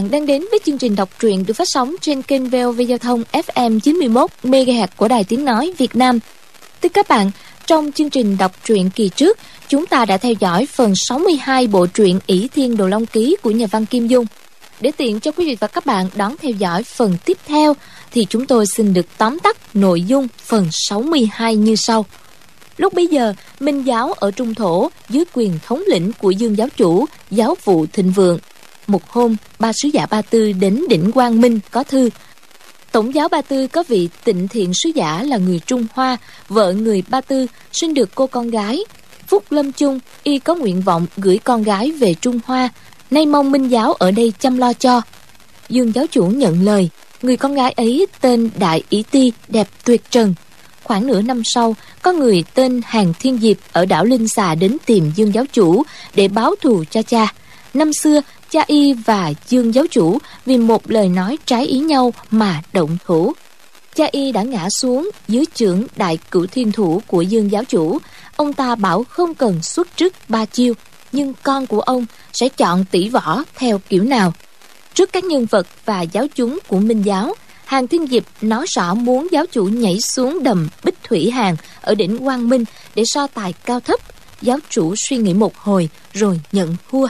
các bạn đang đến với chương trình đọc truyện được phát sóng trên kênh VOV Giao thông FM 91 MHz của Đài Tiếng Nói Việt Nam. Thưa các bạn, trong chương trình đọc truyện kỳ trước, chúng ta đã theo dõi phần 62 bộ truyện ỷ Thiên Đồ Long Ký của nhà văn Kim Dung. Để tiện cho quý vị và các bạn đón theo dõi phần tiếp theo, thì chúng tôi xin được tóm tắt nội dung phần 62 như sau. Lúc bấy giờ, Minh giáo ở Trung Thổ dưới quyền thống lĩnh của Dương giáo chủ, giáo vụ thịnh vượng. Một hôm, ba sứ giả Ba Tư đến đỉnh Quang Minh có thư. Tổng giáo Ba Tư có vị tịnh thiện sứ giả là người Trung Hoa, vợ người Ba Tư sinh được cô con gái. Phúc Lâm Chung, y có nguyện vọng gửi con gái về Trung Hoa, nay mong Minh giáo ở đây chăm lo cho. Dương giáo chủ nhận lời, người con gái ấy tên Đại Ý Ti, đẹp tuyệt trần, Khoảng nửa năm sau, có người tên Hàng Thiên Diệp ở đảo Linh Xà đến tìm Dương giáo chủ để báo thù cho cha. Năm xưa, cha y và Dương giáo chủ vì một lời nói trái ý nhau mà động thủ. Cha y đã ngã xuống dưới trưởng đại cửu thiên thủ của Dương giáo chủ. Ông ta bảo không cần xuất trước ba chiêu, nhưng con của ông sẽ chọn tỷ võ theo kiểu nào. Trước các nhân vật và giáo chúng của Minh giáo, Hàng Thiên Diệp nói rõ muốn giáo chủ nhảy xuống đầm Bích Thủy Hàng ở đỉnh Quang Minh để so tài cao thấp. Giáo chủ suy nghĩ một hồi rồi nhận thua.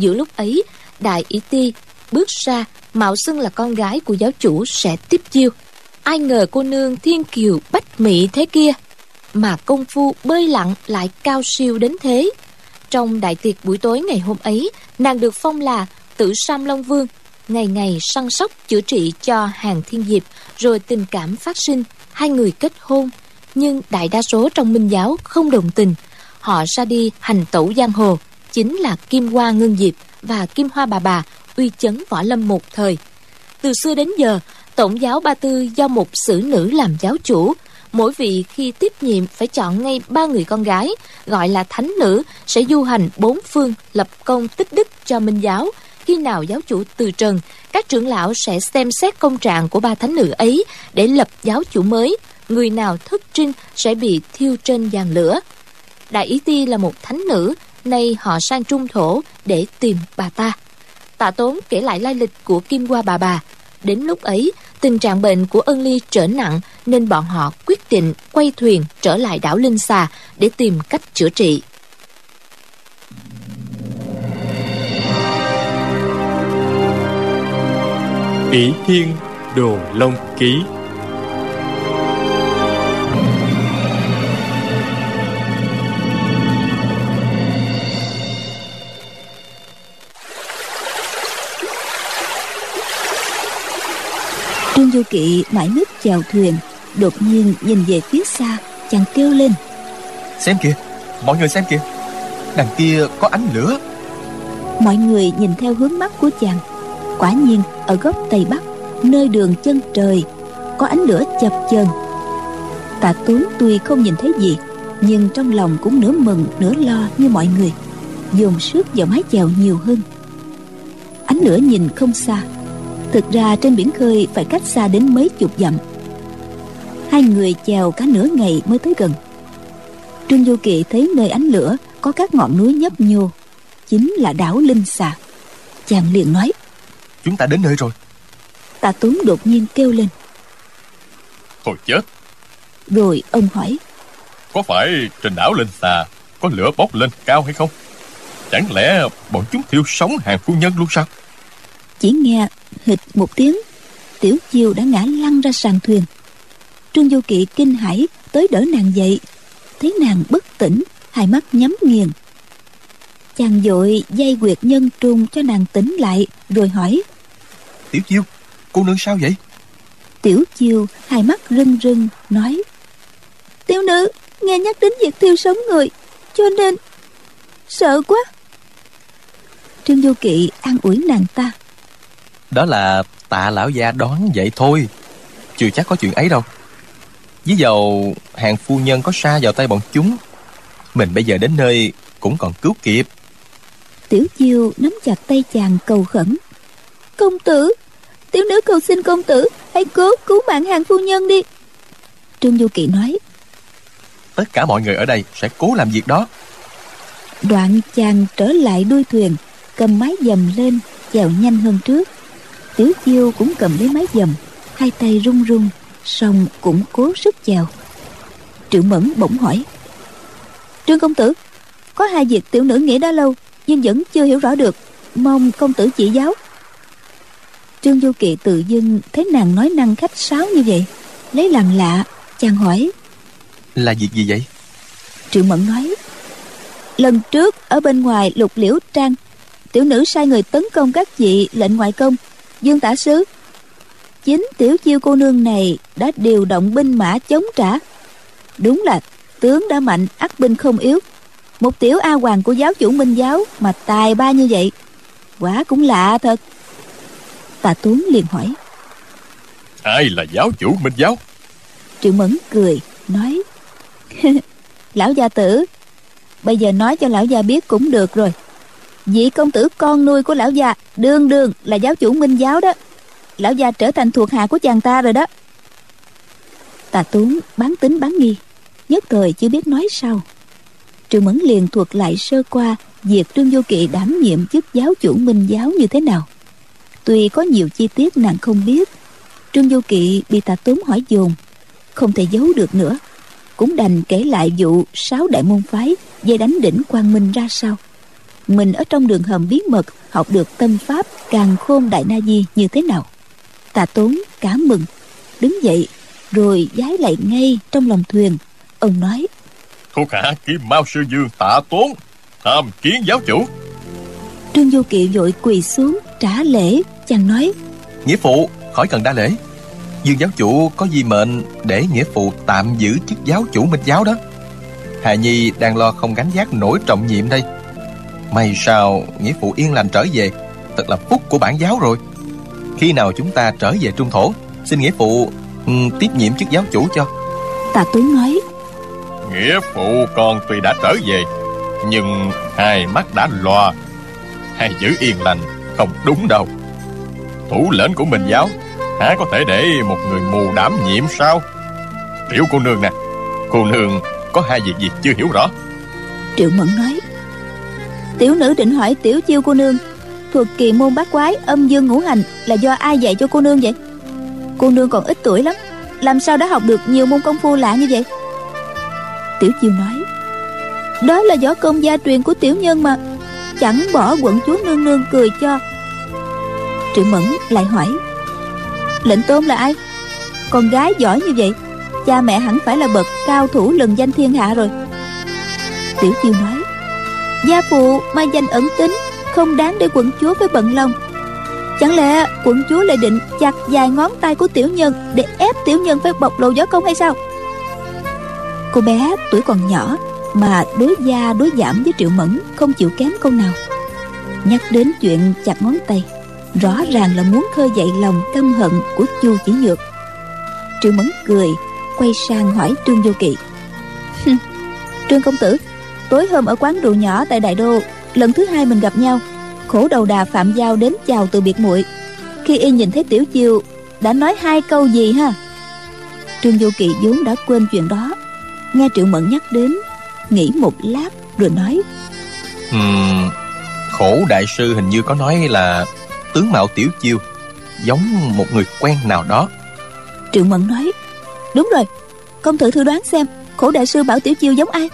Giữa lúc ấy, Đại Ý Ti bước ra mạo xưng là con gái của giáo chủ sẽ tiếp chiêu. Ai ngờ cô nương thiên kiều bách mỹ thế kia mà công phu bơi lặn lại cao siêu đến thế. Trong đại tiệc buổi tối ngày hôm ấy, nàng được phong là Tử Sam Long Vương ngày ngày săn sóc chữa trị cho hàng thiên diệp rồi tình cảm phát sinh hai người kết hôn nhưng đại đa số trong minh giáo không đồng tình họ ra đi hành tẩu giang hồ chính là kim hoa ngưng diệp và kim hoa bà bà uy chấn võ lâm một thời. Từ xưa đến giờ, tổng giáo ba tư do một sử nữ làm giáo chủ. Mỗi vị khi tiếp nhiệm phải chọn ngay ba người con gái, gọi là thánh nữ, sẽ du hành bốn phương, lập công tích đức cho minh giáo. Khi nào giáo chủ từ trần, các trưởng lão sẽ xem xét công trạng của ba thánh nữ ấy để lập giáo chủ mới. Người nào thất trinh sẽ bị thiêu trên giàn lửa. Đại ý ti là một thánh nữ nay họ sang trung thổ để tìm bà ta. Tạ tốn kể lại lai lịch của kim qua bà bà. Đến lúc ấy, tình trạng bệnh của ân ly trở nặng nên bọn họ quyết định quay thuyền trở lại đảo linh xà để tìm cách chữa trị. Ỷ thiên đồ long ký trương du kỵ mãi nước chèo thuyền đột nhiên nhìn về phía xa chàng kêu lên. Xem kìa mọi người xem kìa. Đằng kia có ánh lửa. Mọi người nhìn theo hướng mắt của chàng. Quả nhiên ở góc tây bắc nơi đường chân trời có ánh lửa chập chờn. Tạ tuấn tuy không nhìn thấy gì nhưng trong lòng cũng nửa mừng nửa lo như mọi người dồn sức vào mái chèo nhiều hơn. Ánh lửa nhìn không xa thực ra trên biển khơi phải cách xa đến mấy chục dặm. Hai người chèo cả nửa ngày mới tới gần. Trương du kỳ thấy nơi ánh lửa có các ngọn núi nhấp nhô chính là đảo linh xà. Chàng liền nói Chúng ta đến nơi rồi. Tạ Tuấn đột nhiên kêu lên. Thôi chết. Rồi ông hỏi Có phải trên đảo lên xà Có lửa bốc lên cao hay không? Chẳng lẽ bọn chúng thiêu sống hàng phu nhân luôn sao? Chỉ nghe hịch một tiếng Tiểu chiêu đã ngã lăn ra sàn thuyền. Trương Du Kỵ kinh hãi Tới đỡ nàng dậy. Thấy nàng bất tỉnh Hai mắt nhắm nghiền. Chàng dội dây quyệt nhân trung cho nàng tỉnh lại rồi hỏi tiểu chiêu cô nương sao vậy? Tiểu chiêu hai mắt rưng rưng nói tiểu nữ nghe nhắc đến việc thiêu sống người cho nên sợ quá. Trương vô kỵ an ủi nàng ta đó là tạ lão gia đoán vậy thôi. Chưa chắc có chuyện ấy đâu. Với dầu hàng phu nhân có xa vào tay bọn chúng mình bây giờ đến nơi cũng còn cứu kịp. Tiểu chiêu nắm chặt tay chàng cầu khẩn. Công tử tiểu nữ cầu xin công tử hãy cố cứu mạng hàng phu nhân đi. Trương du kỳ nói tất cả mọi người ở đây sẽ cố làm việc đó. Đoạn chàng trở lại đuôi thuyền cầm mái dầm lên chèo nhanh hơn trước tiểu chiêu cũng cầm lấy mái dầm hai tay run run song cũng cố sức chèo. Triệu mẫn bỗng hỏi trương công tử có hai việc tiểu nữ nghĩ đã lâu nhưng vẫn chưa hiểu rõ được mong công tử chỉ giáo. Trương du kỵ tự dưng thấy nàng nói năng khách sáo như vậy lấy làm lạ chàng hỏi là việc gì vậy? Triệu mẫn nói lần trước ở bên ngoài lục liễu trang tiểu nữ sai người tấn công các vị lệnh ngoại công dương tả sứ. Chính tiểu chiêu cô nương này đã điều động binh mã chống trả. Đúng là tướng đã mạnh ắt binh không yếu. Một tiểu a hoàng của giáo chủ minh giáo mà tài ba như vậy quả cũng lạ thật. Tạ tuấn liền hỏi. Ai là giáo chủ minh giáo? Triệu mẫn cười nói. Lão gia tử bây giờ nói cho lão gia biết cũng được rồi vị công tử con nuôi của lão già, đương đương là giáo chủ minh giáo đó. Lão già trở thành thuộc hạ của chàng ta rồi đó. Tà tuấn bán tính bán nghi, nhất thời chưa biết nói sao. Trương mẫn liền thuật lại sơ qua việc trương vô kỵ đảm nhiệm chức giáo chủ minh giáo như thế nào. Tuy có nhiều chi tiết nàng không biết, trương vô kỵ bị tà tuấn hỏi dồn, không thể giấu được nữa. Cũng đành kể lại vụ sáu đại môn phái dây đánh đỉnh quang minh ra sao mình ở trong đường hầm bí mật học được tâm pháp càng khôn đại na di như thế nào? Tà tốn cả mừng đứng dậy rồi giái lại ngay trong lòng thuyền. Ông nói thuộc hạ kim mao sư dương tạ tốn tham kiến giáo chủ. Trương vô kỵ vội quỳ xuống trả lễ chàng nói nghĩa phụ khỏi cần đa lễ. Dương giáo chủ có di mệnh để nghĩa phụ tạm giữ chức giáo chủ minh giáo đó? Hà nhi đang lo không gánh vác nổi trọng nhiệm đây may sao nghĩa phụ yên lành trở về thật là phúc của bản giáo rồi. Khi nào chúng ta trở về trung thổ xin nghĩa phụ um, tiếp nhiệm chức giáo chủ cho. Tạ tuấn nói. Nghĩa phụ con tuy đã trở về nhưng hai mắt đã loa hay giữ yên lành không đúng đâu. Thủ lệnh của minh giáo há có thể để một người mù đảm nhiệm sao? Tiểu cô nương nè cô nương có hai việc gì chưa hiểu rõ? Triệu mẫn nói tiểu nữ định hỏi tiểu chiêu cô nương. Thuộc kỳ môn bát quái, âm dương ngũ hành là do ai dạy cho cô nương vậy? Cô nương còn ít tuổi lắm, làm sao đã học được nhiều môn công phu lạ như vậy? Tiểu chiêu nói, đó là võ công gia truyền của tiểu nhân mà, chẳng bỏ quận chúa nương nương cười cho. Triệu mẫn lại hỏi, lệnh tôn là ai? Con gái giỏi như vậy, cha mẹ hẳn phải là bậc cao thủ lừng danh thiên hạ rồi. Tiểu chiêu nói gia phụ mai danh ẩn tính không đáng để quận chúa phải bận lòng. Chẳng lẽ quận chúa lại định chặt dài ngón tay của tiểu nhân để ép tiểu nhân phải bộc lộ võ công hay sao? Cô bé tuổi còn nhỏ mà đối gia đối giảm với triệu mẫn không chịu kém câu nào. Nhắc đến chuyện chặt ngón tay, rõ ràng là muốn khơi dậy lòng căm hận của chu chỉ nhược. Triệu mẫn cười, quay sang hỏi trương vô kỵ. Trương công tử tối hôm ở quán rượu nhỏ tại đại đô lần thứ hai mình gặp nhau khổ đầu đà phạm giao đến chào từ biệt muội. Khi y nhìn thấy tiểu chiêu đã nói hai câu gì ha? Trương vô kỵ vốn đã quên chuyện đó. Nghe triệu mẫn nhắc đến nghĩ một lát rồi nói. Uhm, khổ đại sư hình như có nói là tướng mạo tiểu chiêu giống một người quen nào đó. Triệu mẫn nói đúng rồi công tử thử đoán xem khổ đại sư bảo tiểu chiêu giống ai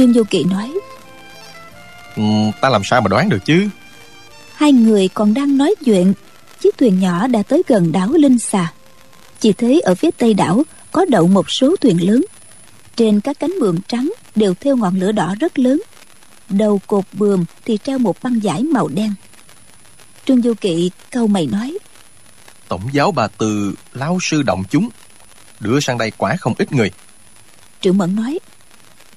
trương vô kỵ nói. Ừ, ta làm sao mà đoán được chứ? Hai người còn đang nói chuyện chiếc thuyền nhỏ đã tới gần đảo linh xà. Chỉ thấy ở phía tây đảo có đậu một số thuyền lớn. Trên các cánh buồm trắng đều theo ngọn lửa đỏ rất lớn. Đầu cột buồm thì treo một băng giải màu đen. Trương vô kỵ câu mày nói. Tổng giáo bà từ lao sư động chúng đưa sang đây quả không ít người. Triệu mẫn nói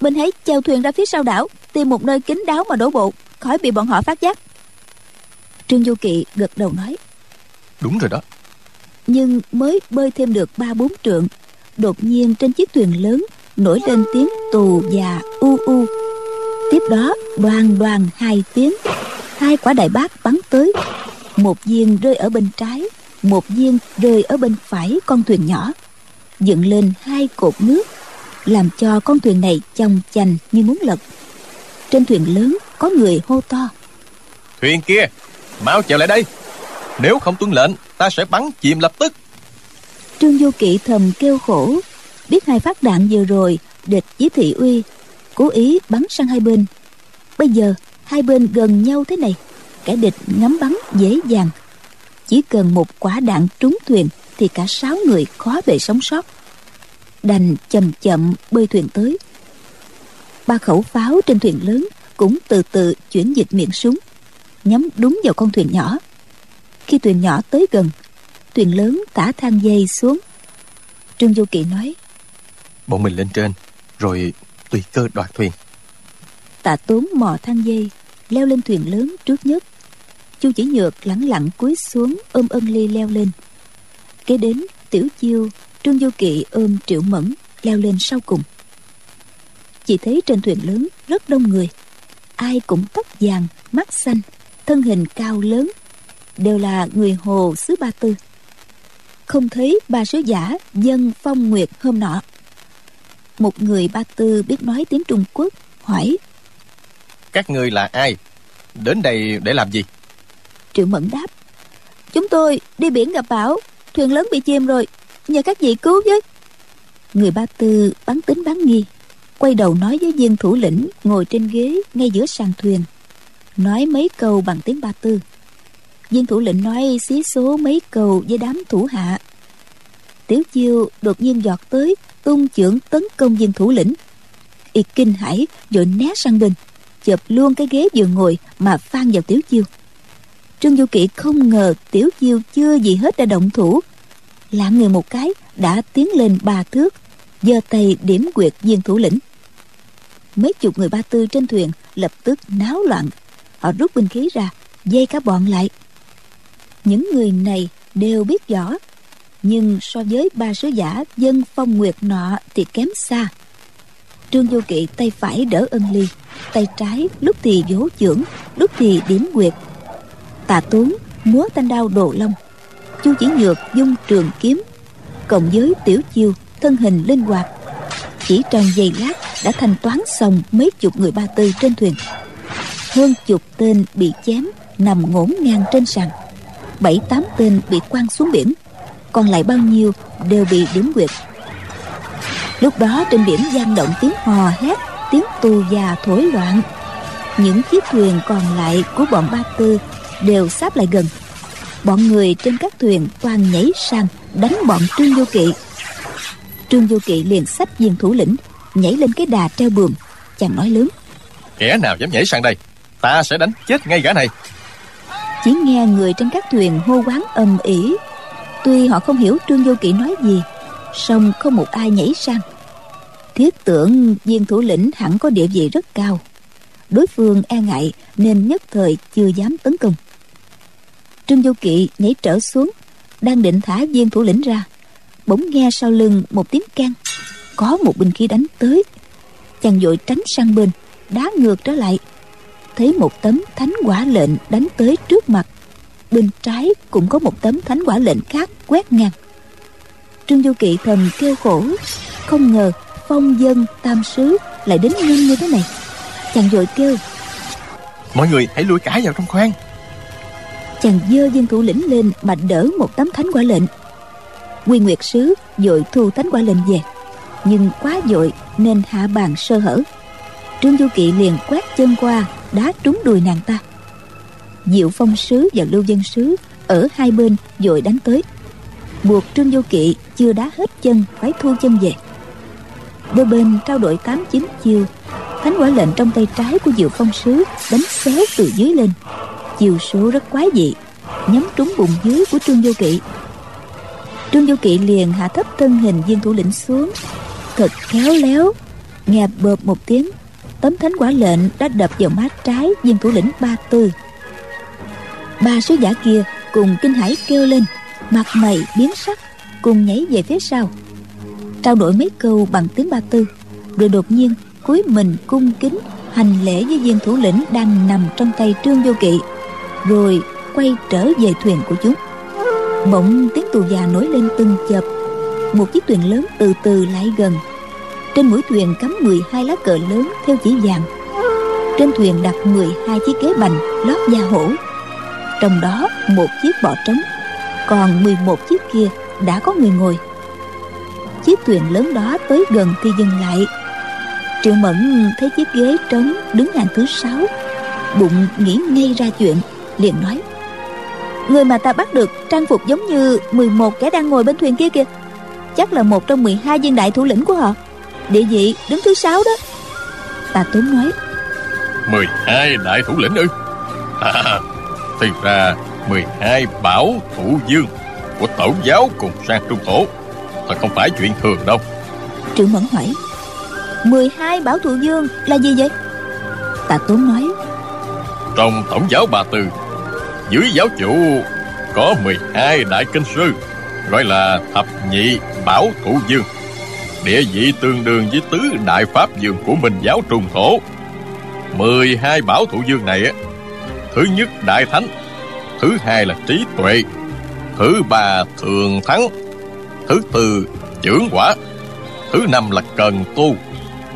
mình hãy chèo thuyền ra phía sau đảo tìm một nơi kín đáo mà đổ bộ khỏi bị bọn họ phát giác. Trương vô kỵ gật đầu nói đúng rồi đó. Nhưng mới bơi thêm được ba bốn trượng đột nhiên trên chiếc thuyền lớn nổi lên tiếng tù và u u. Tiếp đó đoàn đoàn hai tiếng hai quả đại bác bắn tới. Một viên rơi ở bên trái một viên rơi ở bên phải con thuyền nhỏ. Dựng lên hai cột nước làm cho con thuyền này chồng chành như muốn lật. Trên thuyền lớn có người hô to. Thuyền kia Mau chèo lại đây. Nếu không tuân lệnh Ta sẽ bắn chìm lập tức. Trương du kỵ thầm kêu khổ. Biết hai phát đạn vừa rồi địch với thị uy cố ý bắn sang hai bên. Bây giờ hai bên gần nhau thế này kẻ địch ngắm bắn dễ dàng. Chỉ cần một quả đạn trúng thuyền thì cả sáu người khó bề sống sót đành chậm chậm bơi thuyền tới. Ba khẩu pháo trên thuyền lớn cũng từ từ chuyển dịch miệng súng nhắm đúng vào con thuyền nhỏ. Khi thuyền nhỏ tới gần thuyền lớn tả thang dây xuống. Trương du kỳ nói bọn mình lên trên rồi tùy cơ đoạt thuyền. Tạ tốn mò thang dây leo lên thuyền lớn trước nhất. Chu chỉ nhược lẳng lặng cúi xuống ôm ân ly leo lên. Kế đến tiểu chiêu trương du kỵ ôm triệu mẫn leo lên sau cùng. Chỉ thấy trên thuyền lớn rất đông người. Ai cũng tóc vàng mắt xanh thân hình cao lớn đều là người hồ xứ ba tư. Không thấy ba sứ giả dân phong nguyệt hôm nọ. Một người ba tư biết nói tiếng trung quốc hỏi các ngươi là ai? Đến đây để làm gì? Triệu mẫn đáp chúng tôi đi biển gặp bão thuyền lớn bị chìm rồi nhờ các vị cứu với. Người ba tư bắn tính bán nghi, quay đầu nói với viên thủ lĩnh ngồi trên ghế ngay giữa sàn thuyền, nói mấy câu bằng tiếng ba tư. Viên thủ lĩnh nói xí số mấy câu với đám thủ hạ. Tiểu chiêu đột nhiên giọt tới, tung chưởng tấn công viên thủ lĩnh. Y kinh hãi rồi né sang bên, chụp luôn cái ghế vừa ngồi mà phan vào tiểu chiêu. Trương du kỵ không ngờ tiểu chiêu chưa gì hết đã động thủ lạng người một cái đã tiến lên ba thước, giơ tay điểm quyệt viên thủ lĩnh. Mấy chục người ba tư trên thuyền lập tức náo loạn. Họ rút binh khí ra, dây cả bọn lại. Những người này đều biết rõ, nhưng so với ba sứ giả dân phong nguyệt nọ thì kém xa. Trương vô kỵ tay phải đỡ ân ly, tay trái lúc thì vỗ chưởng, lúc thì điểm quyệt. Tà tốn múa thanh đao đồ long chu chỉ nhược dung trường kiếm, cộng với tiểu chiêu thân hình linh hoạt. Chỉ trong giây lát đã thanh toán xong mấy chục người ba tư trên thuyền. Hơn chục tên bị chém nằm ngổn ngang trên sàn. Bảy, tám tên bị quăng xuống biển. Còn lại bao nhiêu đều bị điểm quyệt. Lúc đó trên biển gian động tiếng hò hét, tiếng tù già thổi loạn. Những chiếc thuyền còn lại của bọn ba tư đều sáp lại gần bọn người trên các thuyền toàn nhảy sang đánh bọn trương vô kỵ. Trương vô kỵ liền xách viên thủ lĩnh nhảy lên cái đà treo buồm. Chàng nói lớn kẻ nào dám nhảy sang đây? Ta sẽ đánh chết ngay gã này. Chỉ nghe người trên các thuyền hô quán ầm ĩ. Tuy họ không hiểu trương vô kỵ nói gì song không một ai nhảy sang. Thiết tưởng viên thủ lĩnh hẳn có địa vị rất cao. Đối phương e ngại nên nhất thời chưa dám tấn công trương vô kỵ nhảy trở xuống, đang định thả viên thủ lĩnh ra. Bỗng nghe sau lưng một tiếng can có một binh khí đánh tới. Chàng vội tránh sang bên, đá ngược trở lại. Thấy một tấm thánh quả lệnh đánh tới trước mặt, bên trái cũng có một tấm thánh quả lệnh khác quét ngang. Trương du kỵ thầm kêu khổ, không ngờ phong dân tam sứ lại đến nhanh như thế này. Chàng vội kêu, mọi người hãy lùi cả vào trong khoang chàng dơ dân thủ lĩnh lên mà đỡ một tấm thánh quả lệnh. Quy nguyệt sứ vội thu thánh quả lệnh về, nhưng quá vội nên hạ bàn sơ hở. Trương du kỵ liền quét chân qua, đá trúng đùi nàng ta. Diệu phong sứ và lưu dân sứ ở hai bên vội đánh tới. Buộc trương du kỵ chưa đá hết chân, phải thu chân về. Đôi bên trao đổi tám chín chiêu, thánh quả lệnh trong tay trái của diệu phong sứ đánh xéo từ dưới lên chiều số rất quái dị, nhắm trúng bụng dưới của trương du kỵ. Trương du kỵ liền hạ thấp thân hình viên thủ lĩnh xuống, thật khéo léo, nghe bợp một tiếng, tấm thánh quả lệnh đã đập vào má trái viên thủ lĩnh ba tư. Ba sứ giả kia cùng kinh hãi kêu lên, mặt mày biến sắc, cùng nhảy về phía sau. Trao đổi mấy câu bằng tiếng ba tư, rồi đột nhiên cúi mình cung kính hành lễ với viên thủ lĩnh đang nằm trong tay trương vô kỵ rồi quay trở về thuyền của chúng. Bỗng tiếng tù già nổi lên từng chập. Một chiếc thuyền lớn từ từ lại gần. Trên mũi thuyền cắm 12 lá cờ lớn theo chỉ vàng. Trên thuyền đặt 12 chiếc ghế bành, lót da hổ. Trong đó một chiếc bỏ trống, còn 11 chiếc kia đã có người ngồi. Chiếc thuyền lớn đó tới gần thì dừng lại. Triệu mẫn thấy chiếc ghế trống đứng hàng thứ sáu, bụng nghĩ ngay ra chuyện liền nói người mà ta bắt được trang phục giống như 11 kẻ đang ngồi bên thuyền kia kìa chắc là một trong 12 viên đại thủ lĩnh của họ. Địa vị đứng thứ sáu đó. Tà tốn nói 12 đại thủ lĩnh ư? À, thì ra 12 bảo thủ dương của tổ giáo cùng sang trung thổ thật không phải chuyện thường đâu. Triệu mẫn hỏi 12 bảo thủ dương là gì vậy? Tà tốn nói trong tổng giáo ba tư dưới giáo chủ, có 12 đại kinh sư, gọi là thập nhị bảo thủ dương địa vị tương đương với tứ đại pháp dương của mình giáo trùng thổ. 12 bảo thủ dương này thứ nhất đại thánh, thứ hai là trí tuệ, thứ ba thường thắng, thứ tư trưởng quả, thứ năm là cần tu,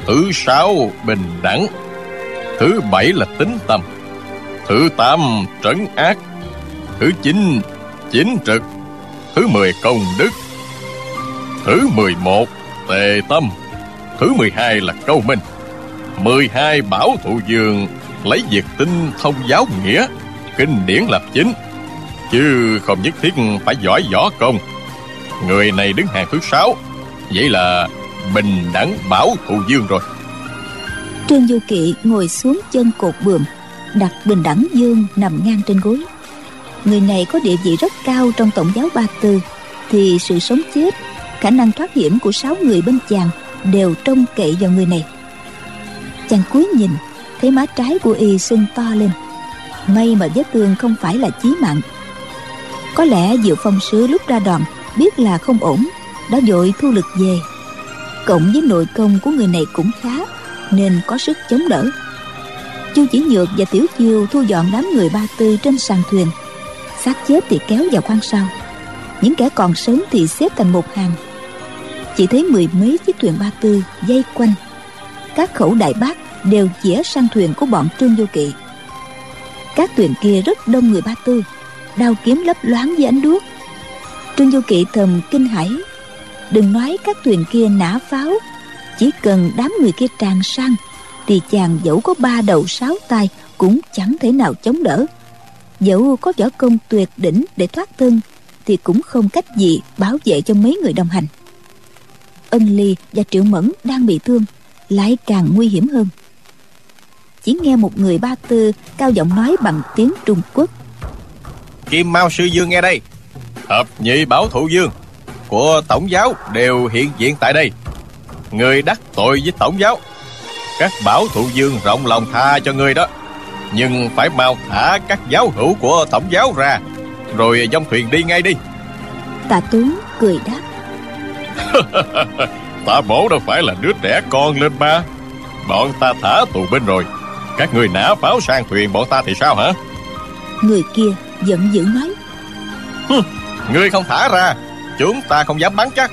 thứ sáu bình đẳng, thứ bảy là tính tâm, thứ tám trấn ác thứ chín, chính trực. Thứ mười công đức. Thứ mười một tề tâm. Thứ mười hai là câu minh. Mười hai bảo thụ dương lấy việc tinh thông giáo nghĩa. Kinh điển lập chính. Chứ không nhất thiết phải giỏi võ công. Người này đứng hàng thứ sáu. Vậy là bình đẳng bảo thụ dương rồi. Trương du kỵ ngồi xuống chân cột bườm đặt bình đẳng dương nằm ngang trên gối người này có địa vị rất cao trong tổng giáo ba tư, thì sự sống chết, khả năng thoát hiểm của sáu người bên chàng đều trông cậy vào người này. Chàng cúi nhìn, thấy má trái của y sưng to lên. May mà vết thương không phải là chí mạng. Có lẽ diệu phong sứ lúc ra đòn biết là không ổn, đã vội thu lực về. Cộng với nội công của người này cũng khá, nên có sức chống đỡ. Chu chỉ nhược và tiểu chiêu thu dọn đám người ba tư trên sàn thuyền xác chết thì kéo vào khoang sau. Những kẻ còn sống thì xếp thành một hàng. Chỉ thấy mười mấy chiếc thuyền ba tư dây quanh. Các khẩu đại bác đều chĩa sang thuyền của bọn trương vô kỵ. Các thuyền kia rất đông người ba tư, đao kiếm lấp loáng với ánh đuốc. Trương vô kỵ thầm kinh hãi, đừng nói các thuyền kia nã pháo, chỉ cần đám người kia tràn sang thì chàng dẫu có ba đầu sáu tay cũng chẳng thể nào chống đỡ dẫu có võ công tuyệt đỉnh để thoát thân, thì cũng không cách gì bảo vệ cho mấy người đồng hành. Ân ly và triệu mẫn đang bị thương, lại càng nguy hiểm hơn. Chỉ nghe một người ba tư cao giọng nói bằng tiếng trung quốc. Kim mao sư dương nghe đây. Thập nhị bảo thủ dương của tổng giáo đều hiện diện tại đây. Người đắc tội với tổng giáo. Các bảo thủ dương rộng lòng tha cho người đó nhưng phải mau thả các giáo hữu của tổng giáo ra rồi dông thuyền đi ngay đi. Tạ tuấn cười đáp. Tạ bổ đâu phải là đứa trẻ con lên ba. Bọn ta thả tù binh rồi. Các người nã pháo sang thuyền bọn ta thì sao hả? Người kia giận dữ nói. Ngươi không thả ra Chúng ta không dám bắn chắc.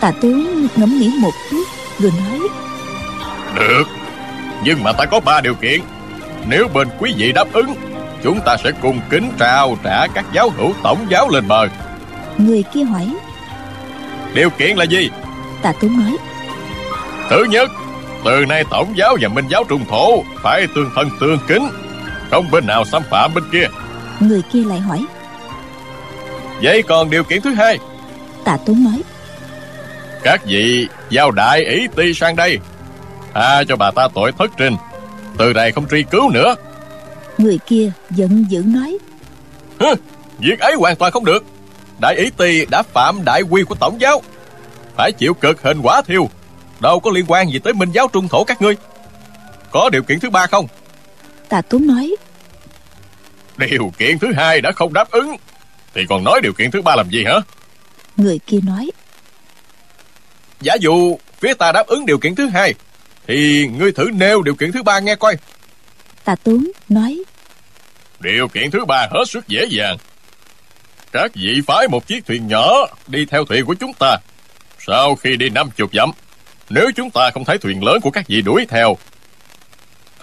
Tà tướng ngẫm nghĩ một chút Rồi nói. Được Nhưng mà ta có ba điều kiện Nếu bên quý vị đáp ứng Chúng ta sẽ cùng kính trao trả các giáo hữu tổng giáo lên bờ. Người kia hỏi Điều kiện là gì? Tà tướng nói Thứ nhất Từ nay tổng giáo và minh giáo trung thổ Phải tương thân tương kính Không bên nào xâm phạm bên kia. Người kia lại hỏi Vậy còn điều kiện thứ hai? Tạ Tuấn nói Các vị giao đại ý ti sang đây Tha cho bà ta tội thất trình Từ đây không truy cứu nữa. Người kia giận dữ nói. Hừ, Việc ấy hoàn toàn không được. Đại ý ti đã phạm đại quy của tổng giáo. Phải chịu cực hình quả thiêu. Đâu có liên quan gì tới minh giáo trung thổ các ngươi. Có điều kiện thứ ba không? Tạ Tuấn nói. Điều kiện thứ hai đã không đáp ứng. Thì còn nói điều kiện thứ ba làm gì hả? Người kia nói. Giả dụ phía ta đáp ứng điều kiện thứ hai Thì ngươi thử nêu điều kiện thứ ba nghe coi. Tạ Tuấn nói. Điều kiện thứ ba hết sức dễ dàng. Các vị phái một chiếc thuyền nhỏ Đi theo thuyền của chúng ta. Sau khi đi năm chục dặm Nếu chúng ta không thấy thuyền lớn của các vị đuổi theo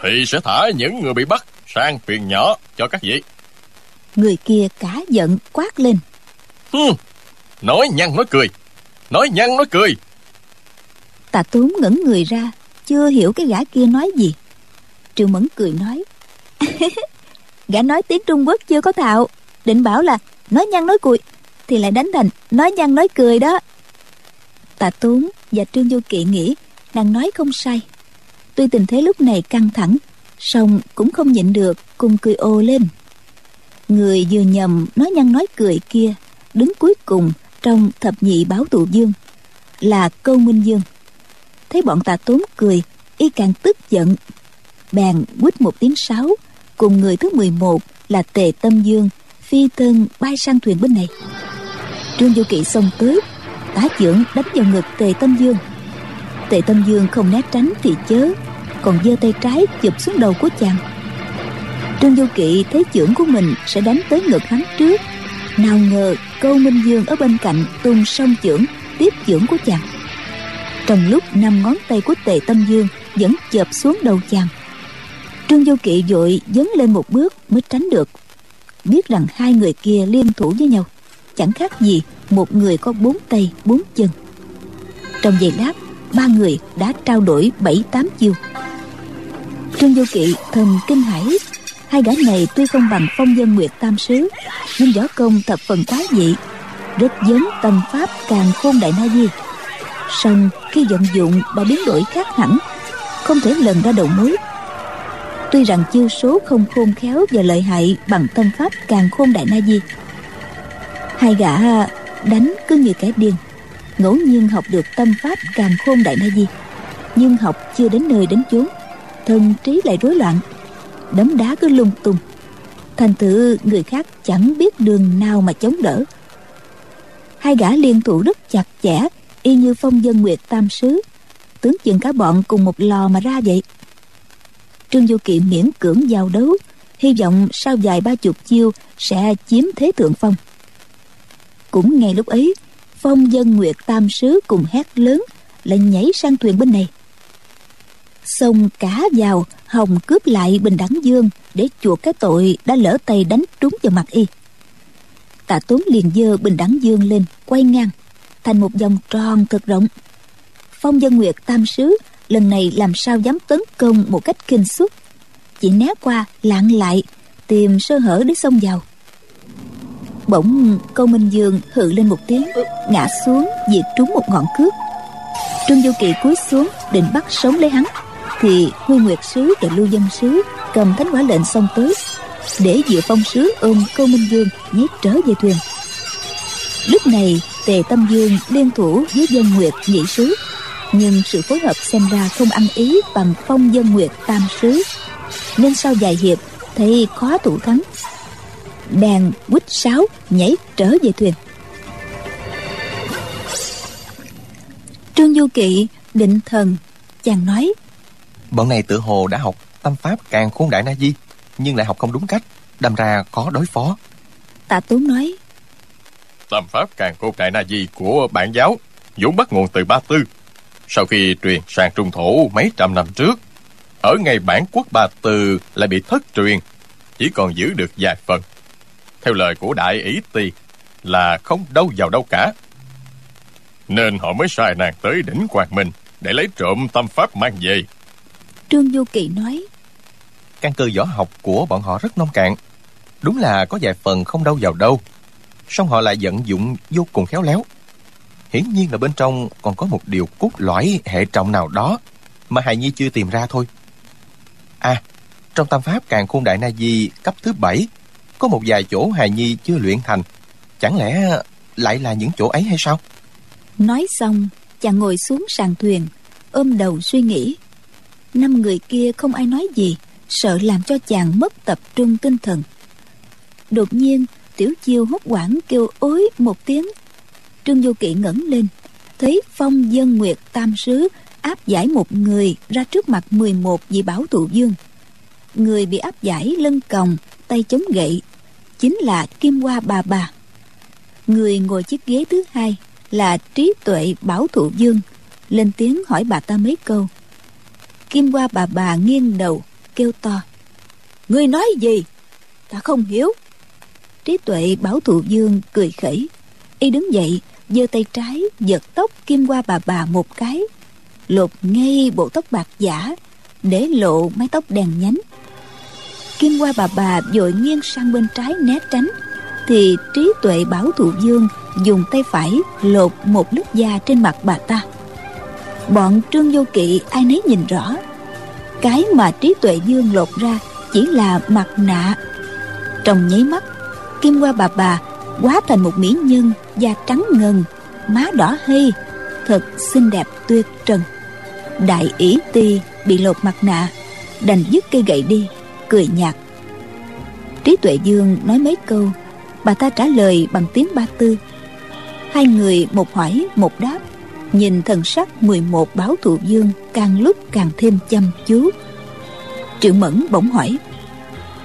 Thì sẽ thả những người bị bắt Sang thuyền nhỏ cho các vị. Người kia cả giận quát lên. Hừm, nói nhăn nói cười nói nhăn nói cười. Tạ tốn ngẩn người ra chưa hiểu cái gã kia nói gì. Triệu mẫn cười nói gã nói tiếng trung quốc chưa có thạo định bảo là nói nhăn nói cùi, thì lại đánh thành nói nhăn nói cười đó. Tạ tốn và trương du kỵ nghĩ nàng nói không sai. Tuy tình thế lúc này căng thẳng song cũng không nhịn được cùng cười ô lên. Người vừa nhầm nói nhăn nói cười kia đứng cuối cùng trong thập nhị báo tụ dương là câu minh dương thấy bọn tà tốn cười, y càng tức giận. Bèn quýt một tiếng sáo, cùng người thứ 11 là tề tâm dương, phi thân bay sang thuyền bên này. Trương du kỵ xông tới, tá trưởng đánh vào ngực tề tâm dương. Tề tâm dương không né tránh thì chớ, còn giơ tay trái chụp xuống đầu của chàng. Trương du kỵ thấy trưởng của mình sẽ đánh tới ngực hắn trước. Nào ngờ câu minh dương ở bên cạnh tung song trưởng tiếp trưởng của chàng trong lúc năm ngón tay của tề tâm dương vẫn chợp xuống đầu chàng, trương du kỵ vội dấn lên một bước mới tránh được. Biết rằng hai người kia liên thủ với nhau, chẳng khác gì một người có bốn tay, bốn chân. Trong giây lát, ba người đã trao đổi bảy, tám chiêu. Trương du kỵ thần kinh hãi hai gã này tuy không bằng phong dân nguyệt tam sứ, nhưng võ công thập phần quái dị, rất giống tâm pháp càng khôn đại na di song khi vận dụng bà biến đổi khác hẳn, không thể lần ra đầu mối. Tuy rằng chiêu số không khôn khéo và lợi hại bằng tâm pháp càng khôn đại na di. Hai gã đánh cứ như kẻ điên, ngẫu nhiên học được tâm pháp càng khôn đại na di, nhưng học chưa đến nơi đến chốn thân trí lại rối loạn, đấm đá cứ lung tung. Thành thử người khác chẳng biết đường nào mà chống đỡ. Hai gã liên thủ rất chặt chẽ y như phong dân nguyệt tam sứ. Tướng chừng cả bọn cùng một lò mà ra vậy. Trương du kỵ miễn cưỡng giao đấu, hy vọng sau vài ba chục chiêu sẽ chiếm thế thượng phong. Cũng ngay lúc ấy, phong dân nguyệt tam sứ cùng hét lớn, lại nhảy sang thuyền bên này. Xông cá vào, hồng cướp lại bình đẳng dương, để chuộc cái tội đã lỡ tay đánh trúng vào mặt y. Tạ tốn liền dơ bình đẳng dương lên, quay ngang thành một vòng tròn cực rộng. Phong dân nguyệt tam sứ lần này làm sao dám tấn công một cách kinh suất, chỉ né qua lạng lại tìm sơ hở để xông vào. Bỗng câu minh dương hự lên một tiếng ngã xuống diệt trúng một ngọn cước. Trương du kỳ cúi xuống định bắt sống lấy hắn thì huy nguyệt sứ và lưu dân sứ cầm thánh quả lệnh xông tới để diệu phong sứ ôm câu minh dương nhét trở về thuyền lúc này tề tâm dương liên thủ với dân nguyệt nhị sứ. Nhưng sự phối hợp xem ra không ăn ý bằng phong dân nguyệt tam sứ. Nên sau vài hiệp thấy khó thủ thắng. Bèn quýt sáo nhảy trở về thuyền. Trương du kỵ định thần chàng nói. Bọn này tự hồ đã học tâm pháp càng khôn đại na di nhưng lại học không đúng cách đâm ra khó đối phó. Tạ tú nói tâm pháp càng khôn đại na di của bản giáo vốn bắt nguồn từ ba tư. Sau khi truyền sang trung thổ mấy trăm năm trước ở ngay bản quốc ba tư lại bị thất truyền chỉ còn giữ được vài phần. Theo lời của đại ý ti là không đâu vào đâu cả. Nên họ mới sai nàng tới đỉnh quang minh để lấy trộm tâm pháp mang về. Trương du kỳ nói căn cơ võ học của bọn họ rất nông cạn. Đúng là có vài phần không đâu vào đâu song họ lại vận dụng vô cùng khéo léo. Hiển nhiên là bên trong còn có một điều cốt lõi hệ trọng nào đó mà hài nhi chưa tìm ra thôi. À trong tam pháp càng khôn đại na di cấp thứ bảy, có một vài chỗ hài nhi chưa luyện thành. Chẳng lẽ lại là những chỗ ấy hay sao? Nói xong, chàng ngồi xuống sàn thuyền, ôm đầu suy nghĩ. Năm người kia không ai nói gì, sợ làm cho chàng mất tập trung tinh thần. Đột nhiên tiểu chiêu hốt quảng kêu ối một tiếng. Trương du kỵ ngẩng lên, thấy phong dân nguyệt tam sứ áp giải một người ra trước mặt 11 vị bảo thụ dương người bị áp giải lưng còng, tay chống gậy, chính là kim hoa bà bà. Người ngồi chiếc ghế thứ hai là trí tuệ bảo thụ dương lên tiếng hỏi bà ta mấy câu. Kim hoa bà bà nghiêng đầu, kêu to. Ngươi nói gì? Ta không hiểu trí tuệ bảo thụ dương cười khẩy. Y đứng dậy, giơ tay trái, giật tóc kim qua bà bà một cái. Lột ngay bộ tóc bạc giả, để lộ mái tóc đèn nhánh. Kim qua bà bà vội nghiêng sang bên trái né tránh, thì trí tuệ bảo thụ dương dùng tay phải lột một lớp da trên mặt bà ta. Bọn trương vô kỵ ai nấy nhìn rõ. Cái mà trí tuệ dương lột ra chỉ là mặt nạ. Trong nháy mắt kim qua bà bà, quá thành một mỹ nhân da trắng ngần, má đỏ hây thật xinh đẹp tuyệt trần. Đại ý ti bị lột mặt nạ, đành dứt cây gậy đi, cười nhạt. Trí tuệ dương nói mấy câu, bà ta trả lời bằng tiếng ba tư. Hai người một hỏi, một đáp, nhìn thần sắc 11 báo thụ dương càng lúc càng thêm chăm chú. Triệu mẫn bỗng hỏi,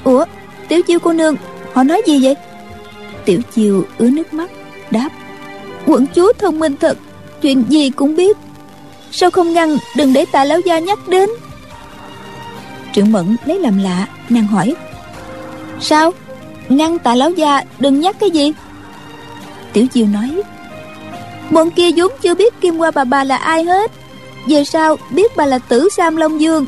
ủa, tiểu chiêu cô nương họ nói gì vậy? Tiểu chiều ứa nước mắt, đáp, quận chúa thông minh thật, chuyện gì cũng biết. Sao không ngăn, đừng để tạ lão gia nhắc đến. Triệu mẫn lấy làm lạ, nàng hỏi, sao? Ngăn tạ lão gia đừng nhắc cái gì? Tiểu chiều nói, bọn kia vốn chưa biết kim qua bà bà là ai hết. Về sau biết bà là tử sam long dương?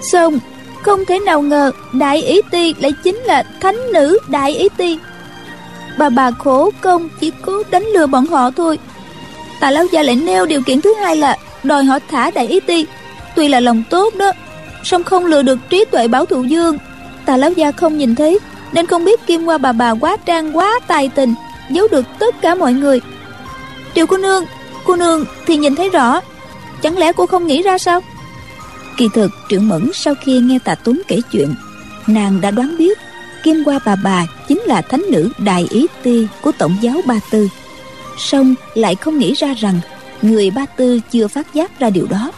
Xong không thể nào ngờ, đại ý ti lại chính là thánh nữ đại ý ti bà bà khổ công chỉ cố đánh lừa bọn họ thôi. Tà lão gia lại nêu điều kiện thứ hai là đòi họ thả đại ý ti tuy là lòng tốt đó, song không lừa được trí tuệ bảo thụ dương. Tà lão gia không nhìn thấy, nên không biết kim qua bà bà quá trang, quá tài tình, giấu được tất cả mọi người. Triệu cô nương cô nương thì nhìn thấy rõ. Chẳng lẽ cô không nghĩ ra sao? Kỳ thực trưởng mẫn sau khi nghe tạ Tốn kể chuyện, nàng đã đoán biết kim qua bà bà chính là thánh nữ đại ý ti của tổng giáo ba tư. Song lại không nghĩ ra rằng người ba tư chưa phát giác ra điều đó.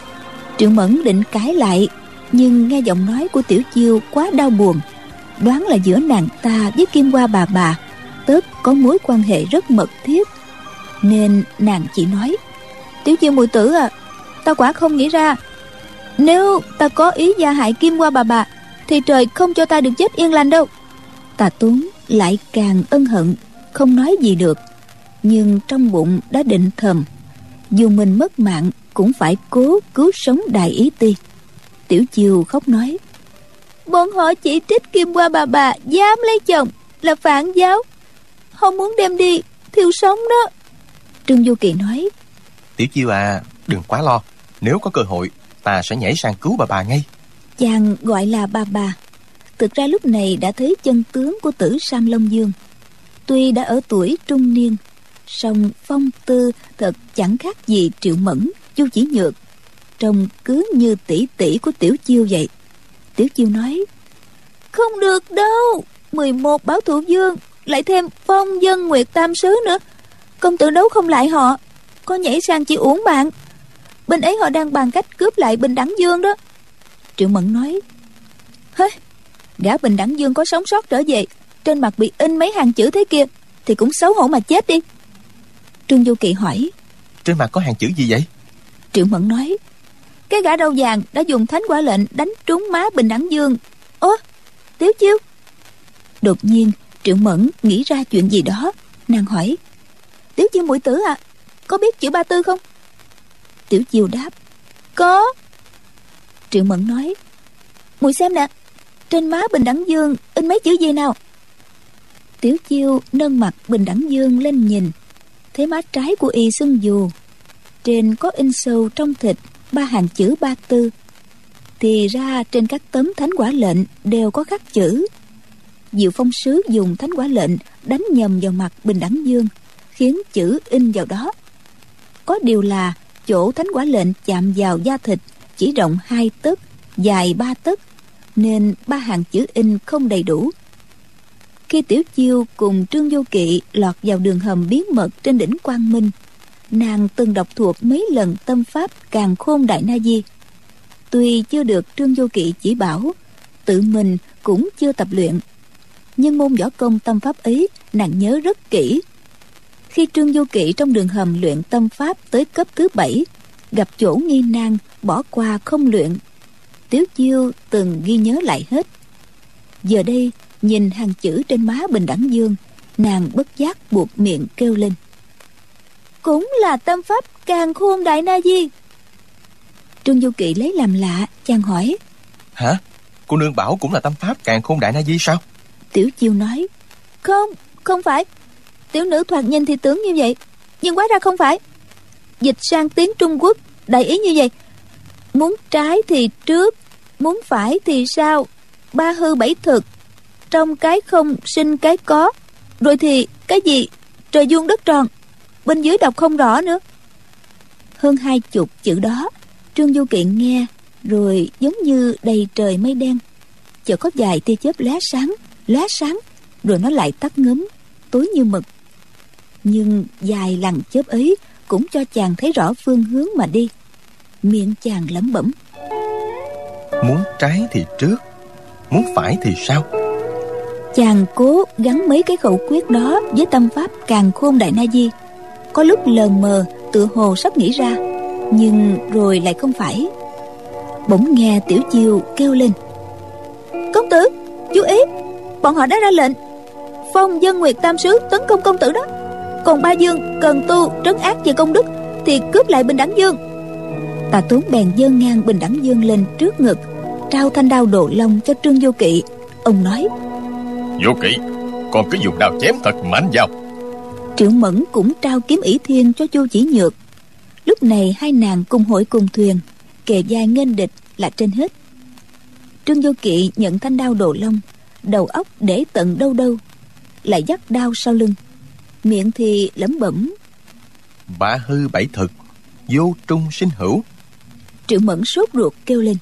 Triệu mẫn định cãi lại, nhưng nghe giọng nói của tiểu chiêu quá đau buồn, đoán là giữa nàng ta với kim qua bà bà, tớp có mối quan hệ rất mật thiết. Nên nàng chỉ nói, tiểu chiêu mùi tử à tao quả không nghĩ ra nếu ta có ý gia hại kim qua bà bà, thì trời không cho ta được chết yên lành đâu. Tà tuấn lại càng ân hận, không nói gì được. Nhưng trong bụng đã định thầm, dù mình mất mạng cũng phải cố cứu sống đại ý ti. Tiểu chiều khóc nói, bọn họ chỉ trích kim qua bà bà dám lấy chồng là phản giáo. Không muốn đem đi thiêu sống đó. Trương du kỳ nói, tiểu chiêu à đừng quá lo. Nếu có cơ hội ta sẽ nhảy sang cứu bà bà ngay. Chàng gọi là bà bà. Thực ra lúc này đã thấy chân tướng của tử sam long dương. Tuy đã ở tuổi trung niên, song phong tư thật chẳng khác gì triệu mẫn, chu chỉ nhược. Trông cứ như tỷ tỷ của tiểu chiêu vậy. Tiểu chiêu nói, không được đâu 11 báo thủ dương, lại thêm phong dân nguyệt tam sứ nữa. Công tử đấu không lại họ, có nhảy sang chỉ uổng bạn bên ấy họ đang bàn cách cướp lại bình đẳng dương đó. Triệu mẫn nói hế gã bình đẳng dương có sống sót trở về trên mặt bị in mấy hàng chữ thế kia thì cũng xấu hổ mà chết đi. Trương du kỳ hỏi trên mặt có hàng chữ gì vậy? Triệu mẫn nói cái gã đầu vàng đã dùng thánh quả lệnh đánh trúng má bình đẳng dương. Ố tiếu chiêu. Đột nhiên triệu mẫn nghĩ ra chuyện gì đó. Nàng hỏi tiếu chiêu mũi tử à có biết chữ ba tư không tiểu chiêu đáp. Có. Triệu mẫn nói. Mùi xem nè, trên má bình đẳng dương in mấy chữ gì nào? Tiểu chiêu nâng mặt bình đẳng dương lên nhìn. Thấy má trái của y sưng dù, trên có in sâu trong thịt ba hàng chữ ba tư. Thì ra trên các tấm thánh quả lệnh đều có khắc chữ. Diệu phong sứ dùng thánh quả lệnh đánh nhầm vào mặt bình đẳng dương, khiến chữ in vào đó. Có điều là chỗ thánh quả lệnh chạm vào da thịt, chỉ rộng hai tấc, dài ba tấc, nên ba hàng chữ in không đầy đủ. Khi tiểu chiêu cùng trương vô kỵ lọt vào đường hầm bí mật trên đỉnh quang minh, nàng từng đọc thuộc mấy lần tâm pháp càng khôn đại na di. Tuy chưa được trương vô kỵ chỉ bảo, tự mình cũng chưa tập luyện, nhưng môn võ công tâm pháp ấy nàng nhớ rất kỹ khi trương vô kỵ trong đường hầm luyện tâm pháp tới cấp thứ bảy gặp chỗ nghi nan bỏ qua không luyện. Tiếu chiêu từng ghi nhớ lại hết. Giờ đây nhìn hàng chữ trên má bình đẳng dương nàng bất giác buộc miệng kêu lên. Cũng là tâm pháp càng khôn đại na di. Trương du kỵ lấy làm lạ chàng hỏi. Hả? Cô nương bảo cũng là tâm pháp càng khôn đại na di sao? Tiểu chiêu nói không không phải tiểu nữ thoạt nhìn thì tưởng như vậy, nhưng hóa ra không phải. Dịch sang tiếng trung quốc đại ý như vậy. Muốn trái thì trước, muốn phải thì sao ba hư bảy thực, trong cái không sinh cái có. Rồi thì cái gì, trời vuông đất tròn. Bên dưới đọc không rõ nữa. Hơn hai chục chữ đó, trương du kiện nghe, rồi giống như đầy trời mây đen. Chợt có vài tia chớp lóe sáng lóe sáng, rồi nó lại tắt ngấm, tối như mực nhưng dài lằn chớp ấy cũng cho chàng thấy rõ phương hướng mà đi. Miệng chàng lẩm bẩm. Muốn trái thì trước muốn phải thì sao chàng cố gắn mấy cái khẩu quyết đó với tâm pháp càng khôn đại na di. Có lúc lờ mờ tựa hồ sắp nghĩ ra nhưng rồi lại không phải. Bỗng nghe tiểu chiêu kêu lên. Công tử chú ý bọn họ đã ra lệnh. Phong dân nguyệt tam sứ tấn công công tử đó còn ba dương cần tu trấn ác về công đức thì cướp lại bình đẳng dương. Tà tốn bèn dơ ngang bình đẳng dương lên trước ngực trao thanh đao độ long cho trương vô kỵ. Ông nói vô kỵ con cứ dùng đao chém thật mạnh vào. Triệu mẫn cũng trao kiếm ỷ thiên cho chu chỉ nhược. Lúc này hai nàng cùng hội cùng thuyền kề vai nghênh địch là trên hết. Trương vô kỵ nhận thanh đao đồ long đầu óc để tận đâu đâu lại dắt đao sau lưng miệng thì lẩm bẩm. Ba hư bảy thực vô trung sinh hữu. Triệu mẫn sốt ruột kêu lên.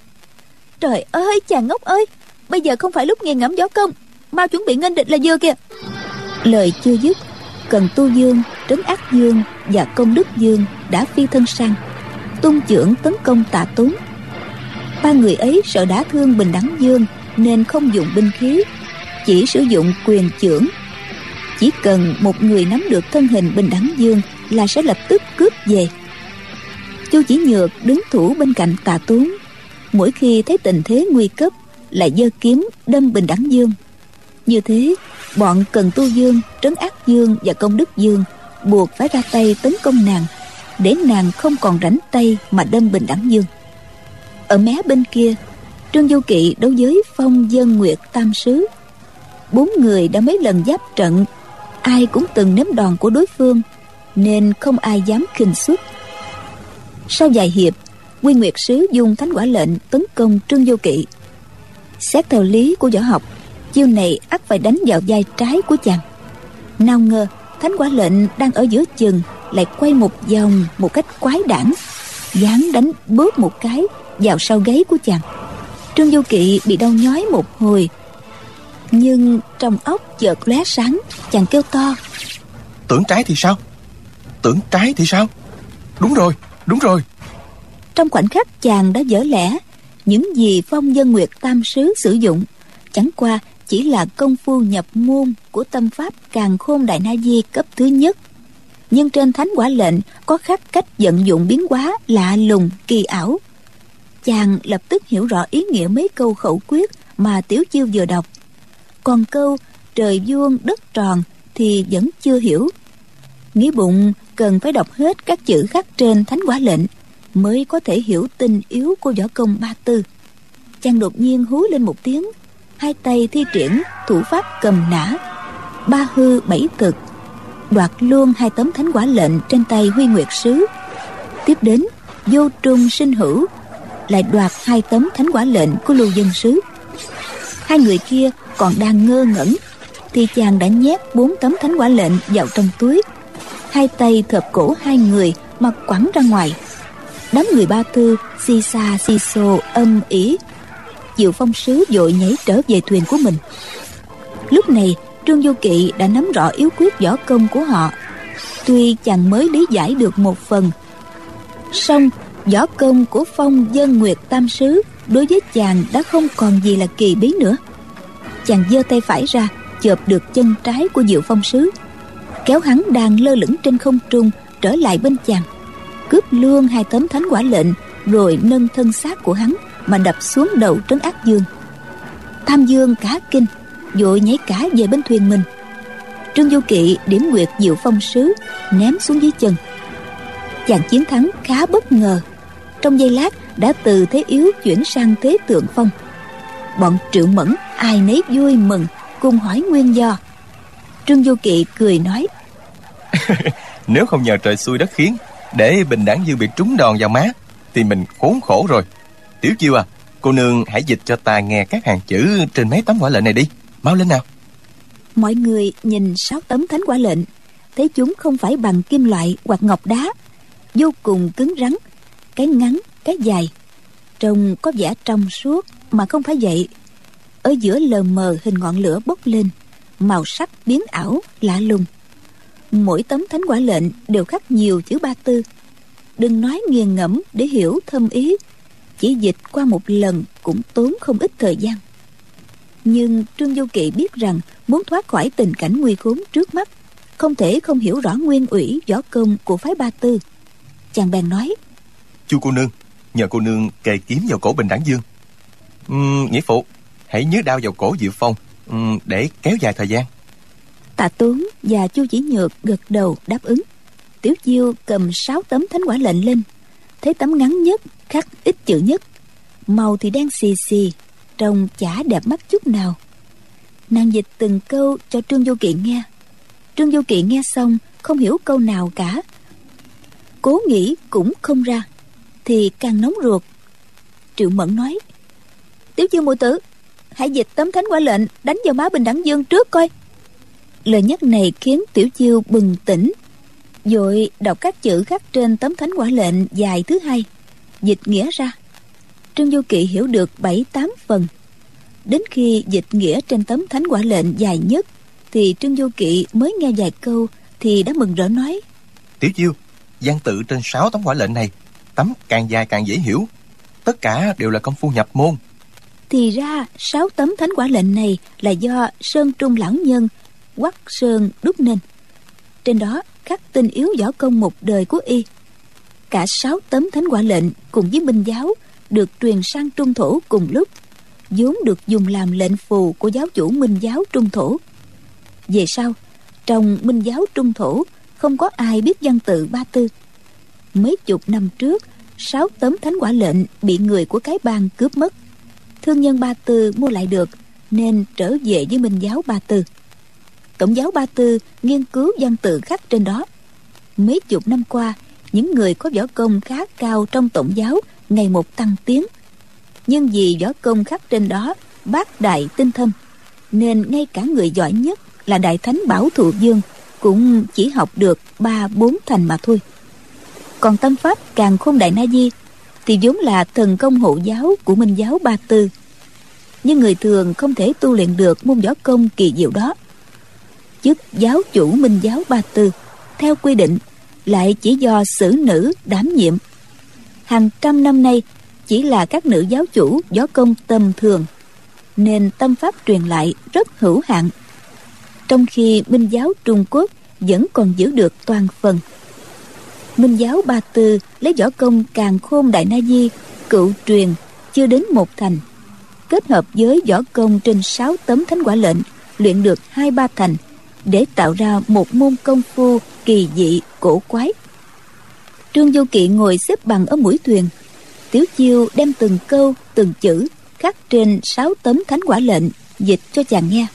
Trời ơi chàng ngốc ơi bây giờ không phải lúc nghe ngẫm gió công mau chuẩn bị nghênh địch là vừa kìa. Lời chưa dứt cần tu dương trấn ác dương và công đức dương đã phi thân sang tung chưởng tấn công tạ tốn. Ba người ấy sợ đả thương bình đẳng dương nên không dùng binh khí chỉ sử dụng quyền chưởng chỉ cần một người nắm được thân hình bình đẳng dương là sẽ lập tức cướp về. Chu chỉ nhược đứng thủ bên cạnh tà tuấn mỗi khi thấy tình thế nguy cấp, lại giơ kiếm đâm bình đẳng dương. Như thế, bọn cần tu dương, trấn ác dương và công đức dương buộc phải ra tay tấn công nàng, để nàng không còn rảnh tay mà đâm bình đẳng dương. Ở mé bên kia, trương du kỵ đấu với phong dân nguyệt tam sứ. Bốn người đã mấy lần giáp trận ai cũng từng nếm đòn của đối phương, nên không ai dám khinh suất. sau vài hiệp, quy nguyệt sứ dùng thánh quả lệnh tấn công trương du kỵ. Xét theo lý của võ học, chiêu này ắt phải đánh vào vai trái của chàng. Nào ngờ, thánh quả lệnh đang ở giữa chừng, lại quay một vòng một cách quái đản, dáng đánh bớt một cái vào sau gáy của chàng. Trương du kỵ bị đau nhói một hồi nhưng trong óc chợt lóe sáng chàng kêu to. Tưởng trái thì sao? Tưởng trái thì sao? Đúng rồi đúng rồi. Trong khoảnh khắc chàng đã dở lẽ những gì phong dân nguyệt tam sứ sử dụng chẳng qua chỉ là công phu nhập môn của tâm pháp càng khôn đại na di cấp thứ nhất. Nhưng trên thánh quả lệnh có khắc cách vận dụng biến hóa lạ lùng kỳ ảo. Chàng lập tức hiểu rõ ý nghĩa mấy câu khẩu quyết mà tiểu chiêu vừa đọc còn câu, trời vuông đất tròn thì vẫn chưa hiểu. Nghĩ bụng cần phải đọc hết các chữ khắc trên thánh quả lệnh mới có thể hiểu tình yếu của võ công ba tư. Chàng đột nhiên hú lên một tiếng, hai tay thi triển thủ pháp cầm nã, ba hư bảy cực đoạt luôn hai tấm thánh quả lệnh trên tay huy nguyệt sứ. Tiếp đến, vô trung sinh hữu lại đoạt hai tấm thánh quả lệnh của lưu dân sứ. Hai người kia còn đang ngơ ngẩn, thì chàng đã nhét bốn tấm thánh quả lệnh vào trong túi. Hai tay thợp cổ hai người mà quẳng ra ngoài. Đám người ba tư xì xa xì xô âm ỉ diệu phong sứ vội nhảy trở về thuyền của mình. Lúc này, trương vô kỵ đã nắm rõ yếu quyết võ công của họ. Tuy chàng mới lý giải được một phần, song võ công của phong dân nguyệt tam sứ đối với chàng đã không còn gì là kỳ bí nữa chàng giơ tay phải ra, chộp được chân trái của diệu phong sứ. Kéo hắn đang lơ lửng trên không trung, trở lại bên chàng. Cướp luôn hai tấm thánh quả lệnh, rồi nâng thân xác của hắn mà đập xuống đầu trấn ác dương. Tham dương cá kinh, vội nhảy cả về bên thuyền mình. Trương du kỵ điểm nguyệt diệu phong sứ, ném xuống dưới chân. Chàng chiến thắng khá bất ngờ. Trong giây lát, đã từ thế yếu chuyển sang thế tượng phong bọn triệu mẫn ai nấy vui mừng cùng hỏi nguyên do. Trương du kỵ cười nói nếu không nhờ trời xui đất khiến để bình đẳng dư bị trúng đòn vào má thì mình khốn khổ rồi. Tiểu chiêu à cô nương hãy dịch cho ta nghe các hàng chữ trên mấy tấm quả lệnh này đi. Mau lên nào. Mọi người nhìn sáu tấm thánh quả lệnh thấy chúng không phải bằng kim loại hoặc ngọc đá vô cùng cứng rắn cái ngắn cái dài trông có vẻ trong suốt mà không phải vậy, ở giữa lờ mờ hình ngọn lửa bốc lên, màu sắc biến ảo, lạ lùng. Mỗi tấm thánh quả lệnh đều khắc nhiều chữ ba tư. Đừng nói nghiền ngẫm để hiểu thâm ý, chỉ dịch qua một lần cũng tốn không ít thời gian. Nhưng trương du kỵ biết rằng muốn thoát khỏi tình cảnh nguy khốn trước mắt, không thể không hiểu rõ nguyên ủy, võ công của phái ba tư. Chàng bèn nói, chu cô nương, nhờ cô nương kề kiếm vào cổ bình đẳng dương uhm, nghĩa phụ hãy nhớ đao vào cổ diệu phong uhm, để kéo dài thời gian. Tạ tuấn và chu chỉ nhược gật đầu đáp ứng. Tiểu chiêu cầm sáu tấm thánh quả lệnh lên. Thấy tấm ngắn nhất khắc ít chữ nhất. Màu thì đen xì xì trông chả đẹp mắt chút nào. Nàng dịch từng câu cho trương vô kỵ nghe. Trương vô kỵ nghe xong không hiểu câu nào cả. Cố nghĩ cũng không ra thì càng nóng ruột. Triệu mẫn nói tiểu chiêu mùi tử. Hãy dịch tấm thánh quả lệnh, đánh vào má bình đẳng dương trước coi. Lời nhắc này khiến tiểu chiêu bừng tỉnh. Rồi đọc các chữ khắc trên tấm thánh quả lệnh dài thứ hai. Dịch nghĩa ra. Trương du kỵ hiểu được bảy tám phần. Đến khi dịch nghĩa trên tấm thánh quả lệnh dài nhất, thì trương du kỵ mới nghe vài câu thì đã mừng rỡ nói. Tiểu chiêu văn tự trên sáu tấm quả lệnh này, tấm càng dài càng dễ hiểu. Tất cả đều là công phu nhập môn thì ra, sáu tấm thánh quả lệnh này là do sơn trung lão nhân, quắc sơn đúc nên. Trên đó, khắc tinh yếu võ công một đời của y. Cả sáu tấm thánh quả lệnh cùng với minh giáo được truyền sang trung thổ cùng lúc, vốn được dùng làm lệnh phù của giáo chủ minh giáo trung thổ. Về sau, trong minh giáo trung thổ, không có ai biết văn tự ba tư. Mấy chục năm trước, sáu tấm thánh quả lệnh bị người của cái bang cướp mất thương nhân ba tư mua lại được, nên trở về với minh giáo ba tư. Tổng giáo ba tư nghiên cứu văn tự khắc trên đó. Mấy chục năm qua, những người có võ công khá cao trong tổng giáo ngày một tăng tiến. Nhưng vì võ công khắc trên đó, bác đại tinh thâm, nên ngay cả người giỏi nhất là đại thánh bảo thụ dương cũng chỉ học được ba bốn thành mà thôi. Còn tâm pháp càng khôn đại na di thì vốn là thần công hộ giáo của minh giáo ba tư. Nhưng người thường không thể tu luyện được môn võ công kỳ diệu đó. Chức giáo chủ minh giáo ba tư, theo quy định, lại chỉ do xử nữ đảm nhiệm. Hàng trăm năm nay, chỉ là các nữ giáo chủ võ công tầm thường, nên tâm pháp truyền lại rất hữu hạn. Trong khi minh giáo trung quốc vẫn còn giữ được toàn phần minh giáo ba tư lấy võ công càng khôn đại na di, cựu truyền, chưa đến một thành. Kết hợp với võ công trên sáu tấm thánh quả lệnh, luyện được hai ba thành, để tạo ra một môn công phu kỳ dị, cổ quái. Trương du kỵ ngồi xếp bằng ở mũi thuyền. Tiểu chiêu đem từng câu, từng chữ khắc trên sáu tấm thánh quả lệnh, dịch cho chàng nghe.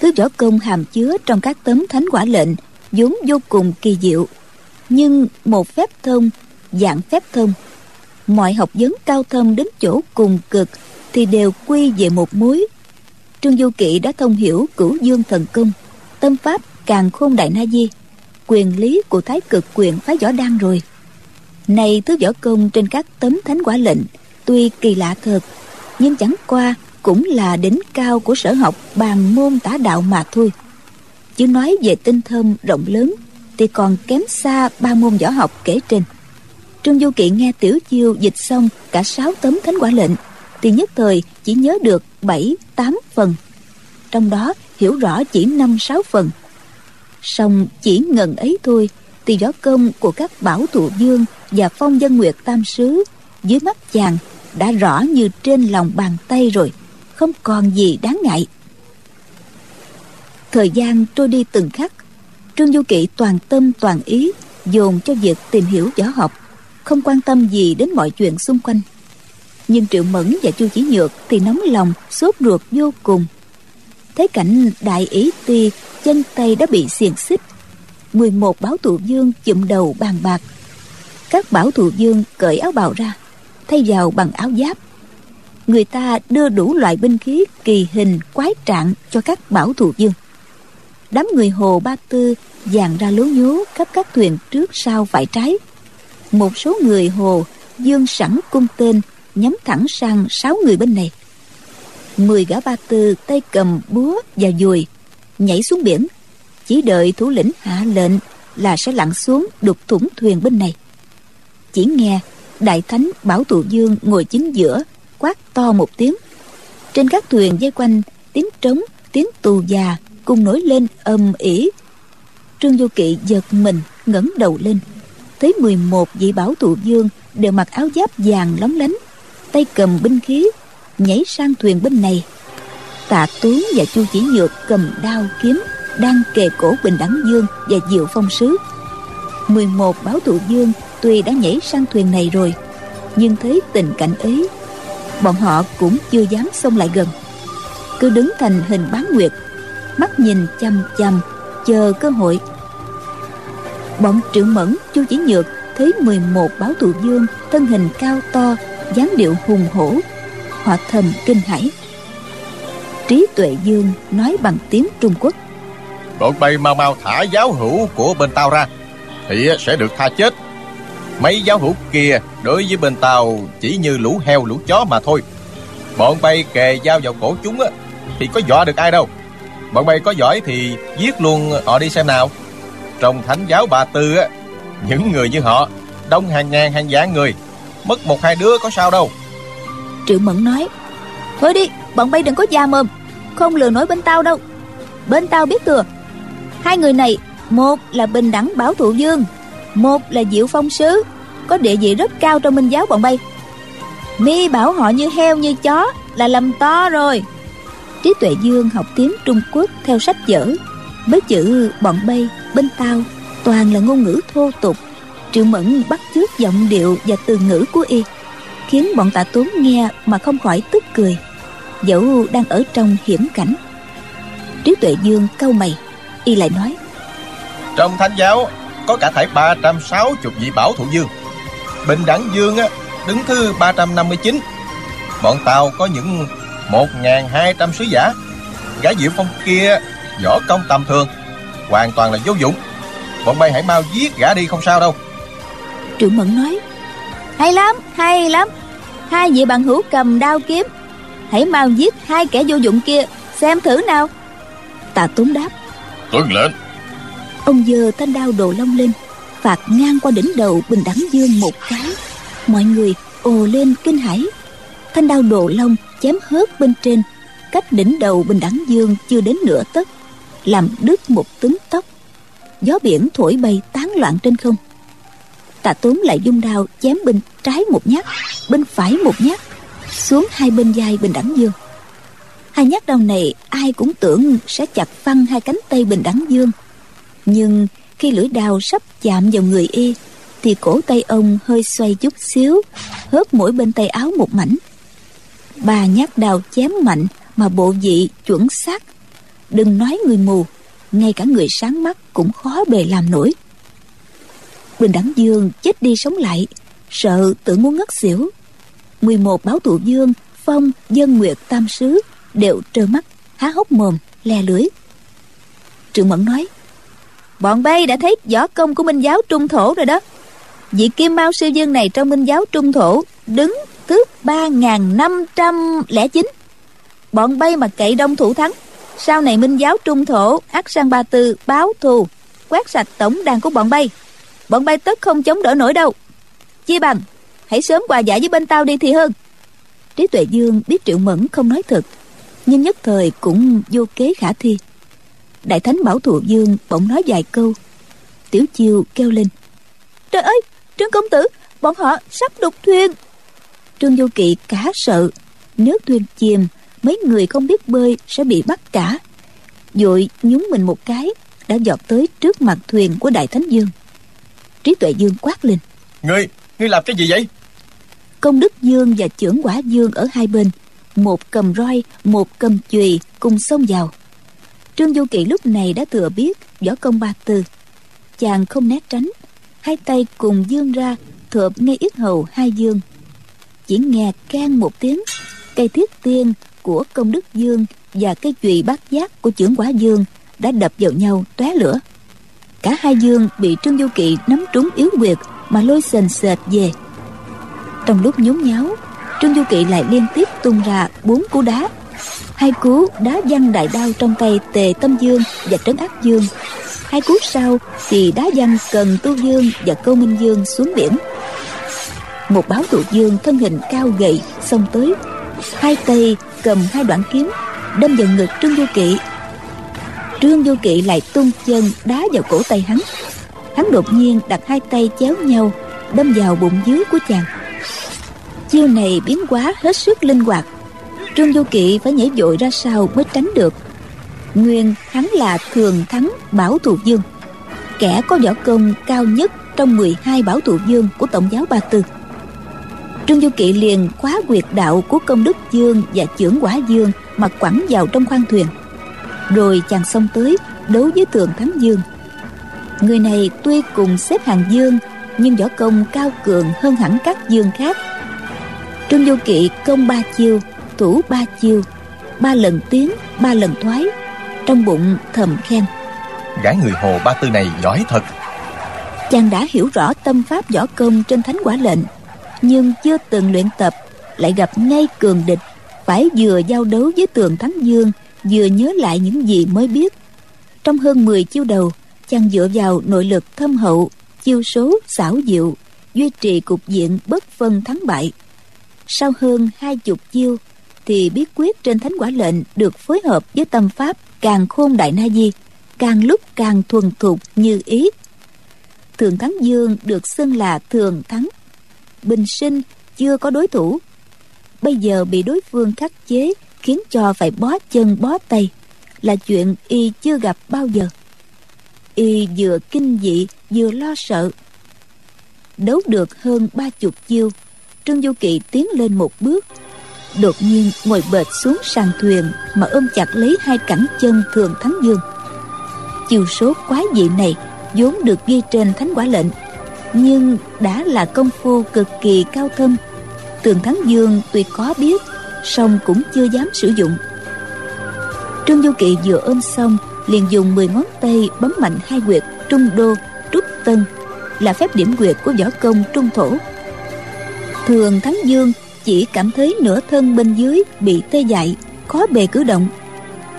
Thứ võ công hàm chứa trong các tấm thánh quả lệnh vốn vô cùng kỳ diệu nhưng một phép thông, dạng phép thông, mọi học vấn cao thâm đến chỗ cùng cực thì đều quy về một mối. Trương du kỵ đã thông hiểu cửu dương thần công, tâm pháp càng khôn đại na di, quyền lý của thái cực quyền phái võ đan rồi. Này thứ võ công trên các tấm thánh quả lệnh, tuy kỳ lạ thật, nhưng chẳng qua cũng là đỉnh cao của sở học bàn môn tả đạo mà thôi. Chứ nói về tinh thâm rộng lớn thì còn kém xa ba môn võ học kể trên. Trương du kỵ nghe tiểu chiêu dịch xong cả sáu tấm thánh quả lệnh, thì nhất thời chỉ nhớ được bảy, tám phần. Trong đó hiểu rõ chỉ năm, sáu phần. Song chỉ ngần ấy thôi, thì võ công của các bảo thụ dương và phong dân nguyệt tam sứ dưới mắt chàng đã rõ như trên lòng bàn tay rồi, không còn gì đáng ngại. Thời gian trôi đi từng khắc trương du kỵ toàn tâm, toàn ý dồn cho việc tìm hiểu võ học, không quan tâm gì đến mọi chuyện xung quanh. Nhưng triệu mẫn và chu chỉ nhược thì nóng lòng, sốt ruột vô cùng. Thấy cảnh đại ý ti chân tay đã bị xiềng xích. 11 báo thủ dương chụm đầu bàn bạc. Các bảo thủ dương cởi áo bào ra, thay vào bằng áo giáp. Người ta đưa đủ loại binh khí, kỳ hình, quái trạng cho các bảo thủ dương đám người hồ ba tư dàn ra lố nhố khắp các thuyền trước sau phải trái. Một số người hồ dương sẵn cung tên, nhắm thẳng sang sáu người bên này. Mười gã ba tư tay cầm búa và dùi, nhảy xuống biển. Chỉ đợi thủ lĩnh hạ lệnh là sẽ lặn xuống đục thủng thuyền bên này. Chỉ nghe đại thánh bảo tụ dương ngồi chính giữa, quát to một tiếng. Trên các thuyền dây quanh, tiếng trống, tiếng tù già cùng nổi lên ầm ỉ. Trương du kỵ giật mình, ngẩng đầu lên. Thấy 11 vị bảo tụ dương đều mặc áo giáp vàng lóng lánh, tay cầm binh khí, nhảy sang thuyền bên này. Tạ tướng và chu chỉ nhược cầm đao kiếm, đang kề cổ bình đẳng dương và diệu phong sứ. 11 báo tụ dương tuy đã nhảy sang thuyền này rồi, nhưng thấy tình cảnh ấy, bọn họ cũng chưa dám xông lại gần. Cứ đứng thành hình bán nguyệt mắt nhìn chăm chăm, chờ cơ hội. Bọn trưởng mẫn chu chỉ nhược thấy 11 báo tù dương, thân hình cao to, dáng điệu hùng hổ họ thầm kinh hãi. Trí tuệ dương nói bằng tiếng trung quốc bọn bay mau mau thả giáo hữu của bên tao ra, thì sẽ được tha chết. Mấy giáo hữu kia đối với bên tao chỉ như lũ heo lũ chó mà thôi. Bọn bay kề dao vào cổ chúng á, thì có dọa được ai đâu bọn bay có giỏi thì giết luôn họ đi xem nào. Trong thánh giáo bà tư á, những người như họ, đông hàng ngàn hàng vạn người. Mất một hai đứa có sao đâu. Triệu mẫn nói, thôi đi, bọn bay đừng có già mồm. Không lừa nói bên tao đâu. Bên tao biết thừa, hai người này, một là bình đẳng bảo thụ dương, một là diệu phong sứ, có địa vị rất cao trong minh giáo bọn bay. Mi bảo họ như heo như chó là lầm to rồi trí tuệ dương học tiếng trung quốc theo sách vở. Mấy chữ bọn bay bên tao, toàn là ngôn ngữ thô tục. Triệu mẫn bắt chước giọng điệu và từ ngữ của y, khiến bọn tạ tốn nghe mà không khỏi tức cười. Dẫu đang ở trong hiểm cảnh. Trí tuệ dương câu mày, y lại nói, trong thánh giáo, có cả thảy 360 vị bảo thủ dương. Bình đẳng dương á, đứng thứ 359 bọn tao có những 1.200 sứ giả. Gã diệu phong kia võ công tầm thường hoàn toàn là vô dụng. Bọn bay hãy mau giết gã đi không sao đâu. Trưởng mẫn nói hay lắm hay lắm. Hai vị bằng hữu cầm đao kiếm hãy mau giết hai kẻ vô dụng kia xem thử nào. Tạ tốn đáp tuân lệnh. Ông giơ thanh đao đồ long lên phạt ngang qua đỉnh đầu bình đẳng dương một cái. Mọi người ồ lên kinh hãi thanh đao đồ long chém hớt bên trên. Cách đỉnh đầu bình đẳng dương chưa đến nửa tấc, làm đứt một túm tóc. Gió biển thổi bay tán loạn trên không. Tạ tốn lại dung đao chém bên trái một nhát, bên phải một nhát, xuống hai bên vai bình đẳng dương. Hai nhát đao này ai cũng tưởng sẽ chặt phăng hai cánh tay bình đẳng dương. Nhưng khi lưỡi đao sắp chạm vào người y, thì cổ tay ông hơi xoay chút xíu, hớp mỗi bên tay áo một mảnh ba nhát đao chém mạnh mà bộ vị chuẩn xác. Đừng nói người mù, ngay cả người sáng mắt cũng khó bề làm nổi. Bình đẳng dương chết đi sống lại, sợ tự muốn ngất xỉu. 11 báo tụ dương, phong, dân nguyệt, tam sứ đều trơ mắt, há hốc mồm, le lưỡi. Trương mẫn nói, bọn bay đã thấy võ công của minh giáo trung thổ rồi đó. Vị kim mao sư dương này trong minh giáo trung thổ đứng thứ ba nghìn năm trăm lẻ chín. Bọn bay mà cậy đông thủ thắng. Sau này minh giáo trung thổ ác sang ba tư báo thù, quét sạch tổng đàn của bọn bay. Bọn bay tất không chống đỡ nổi đâu. Chi bằng, hãy sớm quà giải với bên tao đi thì hơn. Trí tuệ dương biết triệu mẫn không nói thật, nhưng nhất thời cũng vô kế khả thi. Đại thánh bảo Thụ dương bỗng nói vài câu. Tiểu chiêu kêu lên. Trời ơi, trương công tử, bọn họ sắp đục thuyền trương vô kỵ cả sợ. Nếu thuyền chìm mấy người không biết bơi sẽ bị bắt cả. Vội nhúng mình một cái đã dọt tới trước mặt thuyền của đại thánh dương. Trí tuệ dương quát lên. Ngươi ngươi làm cái gì vậy? Công đức dương và chưởng quả dương ở hai bên một cầm roi một cầm chùy cùng xông vào. Trương du kỵ lúc này đã thừa biết võ công ba tư. Chàng không né tránh hai tay cùng dương ra thượp ngay yết hầu hai dương chỉ nghe can một tiếng, cây thiết tiên của công đức dương và cây chùy bát giác của trưởng quả dương đã đập vào nhau tóe lửa. Cả hai dương bị trương du kỵ nắm trúng yếu quyệt mà lôi sền sệt về. Trong lúc nhốn nháo, trương du kỵ lại liên tiếp tung ra bốn cú đá. Hai cú đá văng đại đao trong tay tề tâm dương và trấn ác dương. Hai cú sau thì đá văng cần tu dương và câu minh dương xuống biển một báo tụ dương thân hình cao gầy, xông tới. Hai tay cầm hai đoạn kiếm, đâm vào ngực trương du kỵ. Trương du kỵ lại tung chân đá vào cổ tay hắn. Hắn đột nhiên đặt hai tay chéo nhau, đâm vào bụng dưới của chàng. Chiêu này biến hóa hết sức linh hoạt. Trương du kỵ phải nhảy vội ra sau mới tránh được. Nguyên hắn là thường thắng bảo thù dương kẻ có võ công cao nhất trong 12 bảo thụ dương của tổng giáo ba tư trương du kỵ liền khóa quyệt đạo của công đức dương và chưởng quả dương mà quẳng vào trong khoang thuyền. Rồi chàng xông tới đấu với thường thắng dương. Người này tuy cùng xếp hàng dương nhưng võ công cao cường hơn hẳn các dương khác. Trương du kỵ công ba chiêu thủ ba chiêu ba lần tiến ba lần thoái trong bụng thầm khen. Gã người hồ ba tư này giỏi thật. Chàng đã hiểu rõ tâm pháp võ công trên thánh quả lệnh nhưng chưa từng luyện tập, lại gặp ngay cường địch, phải vừa giao đấu với tường thắng dương, vừa nhớ lại những gì mới biết. Trong hơn 10 chiêu đầu, chàng dựa vào nội lực thâm hậu, chiêu số xảo diệu, duy trì cục diện bất phân thắng bại. Sau hơn hai chục chiêu, thì bí quyết trên thánh quả lệnh được phối hợp với tâm pháp càng khôn đại na di, càng lúc càng thuần thục như ý. Thường thắng dương được xưng là thường thắng bình sinh, chưa có đối thủ. Bây giờ bị đối phương khắc chế, khiến cho phải bó chân bó tay, là chuyện y chưa gặp bao giờ. Y vừa kinh dị, vừa lo sợ. Đấu được hơn ba chục chiêu, trương du kỵ tiến lên một bước. Đột nhiên ngồi bệt xuống sàn thuyền mà ôm chặt lấy hai cẳng chân thường thắng dương. Chiều số quái dị này vốn được ghi trên thánh quả lệnh nhưng đã là công phu cực kỳ cao thâm. Tường thắng dương tuy có biết, song cũng chưa dám sử dụng. Trương du kỵ vừa ôm xong, liền dùng 10 ngón tay bấm mạnh hai quyệt trung đô, trúc tân, là phép điểm quyệt của võ công trung thổ. Thường thắng dương chỉ cảm thấy nửa thân bên dưới bị tê dại, khó bề cử động.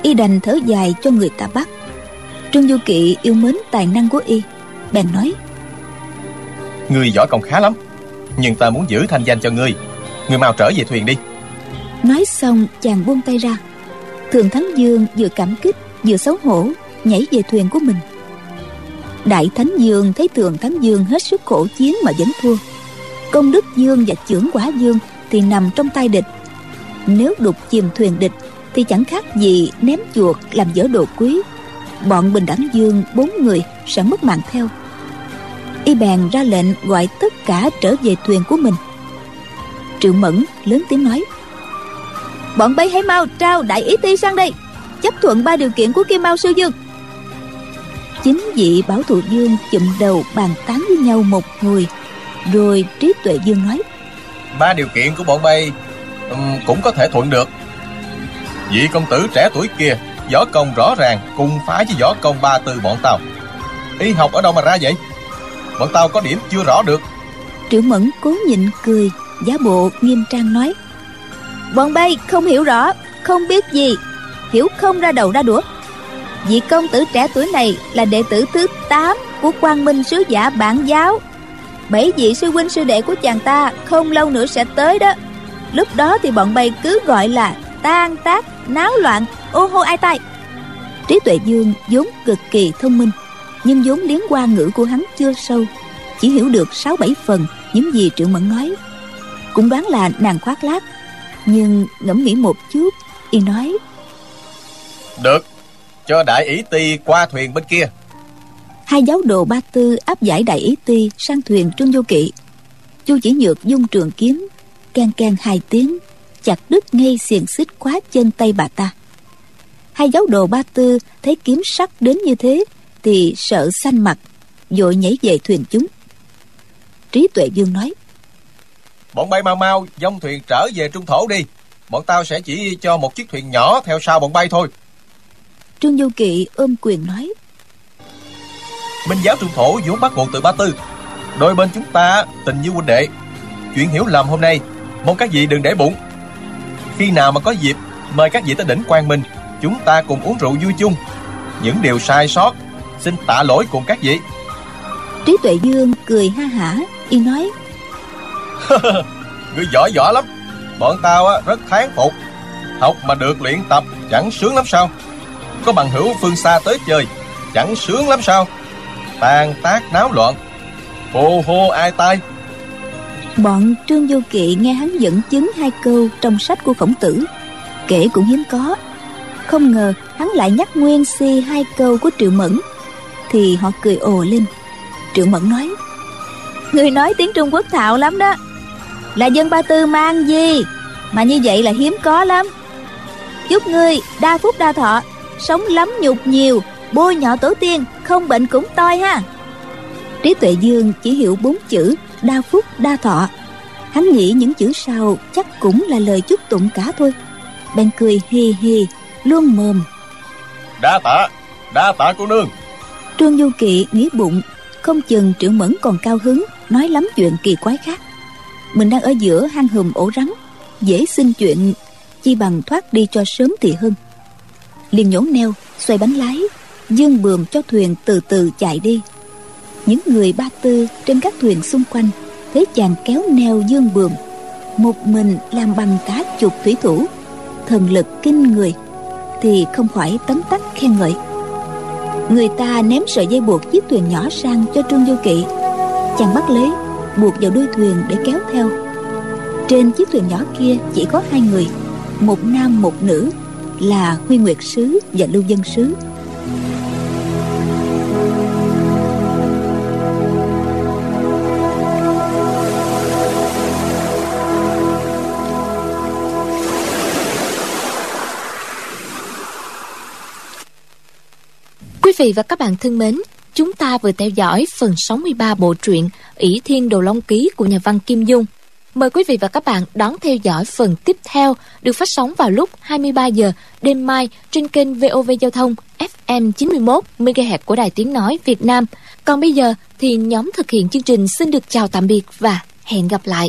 Y đành thở dài cho người ta bắt. Trương du kỵ yêu mến tài năng của y, bèn nói ngươi giỏi công khá lắm. Nhưng ta muốn giữ thanh danh cho ngươi. Ngươi mau trở về thuyền đi. Nói xong, chàng buông tay ra. Thường thắng dương vừa cảm kích, vừa xấu hổ, nhảy về thuyền của mình. Đại thánh dương thấy thường thắng dương hết sức khổ chiến mà vẫn thua. Công đức dương và chưởng quả dương thì nằm trong tay địch. Nếu đục chìm thuyền địch thì chẳng khác gì ném chuột làm dở đồ quý. Bọn bình đẳng dương, bốn người sẽ mất mạng theo y bèn ra lệnh gọi tất cả trở về thuyền của mình. Triệu mẫn lớn tiếng nói bọn bay hãy mau trao đại ý ti sang đây chấp thuận ba điều kiện của kim mao sư dương chính vị bảo thụ dương chụm đầu bàn tán với nhau một hồi rồi trí tuệ dương nói ba điều kiện của bọn bay um, cũng có thể thuận được. Vị công tử trẻ tuổi kia võ công rõ ràng cùng phá với võ công ba từ bọn tao. Y học ở đâu mà ra vậy? Bọn tao có điểm chưa rõ được. Triệu mẫn cố nhịn cười giá bộ nghiêm trang nói. Bọn bay không hiểu rõ, không biết gì, hiểu không ra đầu ra đũa. Vị công tử trẻ tuổi này là đệ tử thứ 8 của quang minh sứ giả bản giáo. Bảy vị sư huynh sư đệ của chàng ta không lâu nữa sẽ tới đó. Lúc đó thì bọn bay cứ gọi là tan tác, náo loạn, ô hô ai tai. Trí tuệ dương vốn cực kỳ thông minh nhưng vốn liếng qua ngữ của hắn chưa sâu chỉ hiểu được sáu bảy phần những gì triệu mẫn nói. Cũng đoán là nàng khoác lác nhưng ngẫm nghĩ một chút y nói được cho đại ý ti qua thuyền bên kia. Hai giáo đồ ba tư áp giải đại ý ti sang thuyền trương vô kỵ. Chu chỉ nhược dung trường kiếm can can hai tiếng chặt đứt ngay xiềng xích khóa chân tay bà ta. Hai giáo đồ ba tư thấy kiếm sắc đến như thế thì sợ xanh mặt vội nhảy về thuyền chúng. Trí tuệ dương nói bọn bay mau mau dông thuyền trở về trung thổ đi. Bọn tao sẽ chỉ cho một chiếc thuyền nhỏ theo sau bọn bay thôi. Trương du kỵ ôm quyền nói minh giáo trung thổ vốn bắt nguồn từ ba tư. Đôi bên chúng ta tình như huynh đệ. Chuyện hiểu lầm hôm nay mong các vị đừng để bụng. Khi nào mà có dịp mời các vị tới đỉnh quang minh chúng ta cùng uống rượu vui chung. Những điều sai sót xin tạ lỗi cùng các vị. Trí tuệ dương cười ha hả y nói. Người giỏi giỏi lắm. Bọn tao á, rất thán phục. Học mà được luyện tập chẳng sướng lắm sao? Có bằng hữu phương xa tới chơi chẳng sướng lắm sao? Tàn tác náo loạn. Hô hô ai tai. Bọn trương vô kỵ nghe hắn dẫn chứng hai câu trong sách của khổng tử kể cũng hiếm có. Không ngờ hắn lại nhắc nguyên si hai câu của triệu mẫn thì họ cười ồ lên. Trưởng mẫn nói, người nói tiếng trung quốc thạo lắm đó. Là dân ba tư mang gì? Mà như vậy là hiếm có lắm. Chúc ngươi, đa phúc đa thọ, sống lắm nhục nhiều, bôi nhỏ tổ tiên, không bệnh cũng toi ha. Trí tuệ dương chỉ hiểu bốn chữ đa phúc đa thọ. Hắn nghĩ những chữ sau chắc cũng là lời chúc tụng cả thôi. Bèn cười hì hì, luôn mồm. Đa tạ đa tạ cô nương trương du kỵ nghĩ bụng, không chừng triệu mẫn còn cao hứng, nói lắm chuyện kỳ quái khác. Mình đang ở giữa hang hùm ổ rắn, dễ xin chuyện, chi bằng thoát đi cho sớm thì hơn. Liền nhổ neo, xoay bánh lái, dương bườm cho thuyền từ từ chạy đi. Những người ba tư trên các thuyền xung quanh, thấy chàng kéo neo dương bườm, một mình làm bằng cá chục thủy thủ, thần lực kinh người, thì không khỏi tấm tắc khen ngợi người ta ném sợi dây buộc chiếc thuyền nhỏ sang cho trương vô kỵ. Chàng bắt lấy, buộc vào đuôi thuyền để kéo theo. Trên chiếc thuyền nhỏ kia chỉ có hai người, một nam một nữ, là huy nguyệt sứ và lưu dân sứ. Vị và các bạn thân mến, chúng ta vừa theo dõi phần 63 bộ truyện ỷ Thiên Đồ Long Ký của nhà văn Kim Dung. Mời quý vị và các bạn đón theo dõi phần tiếp theo được phát sóng vào lúc 23 giờ đêm mai trên kênh VOV Giao thông FM 91 MHz của Đài Tiếng Nói Việt Nam. Còn bây giờ thì nhóm thực hiện chương trình xin được chào tạm biệt và hẹn gặp lại.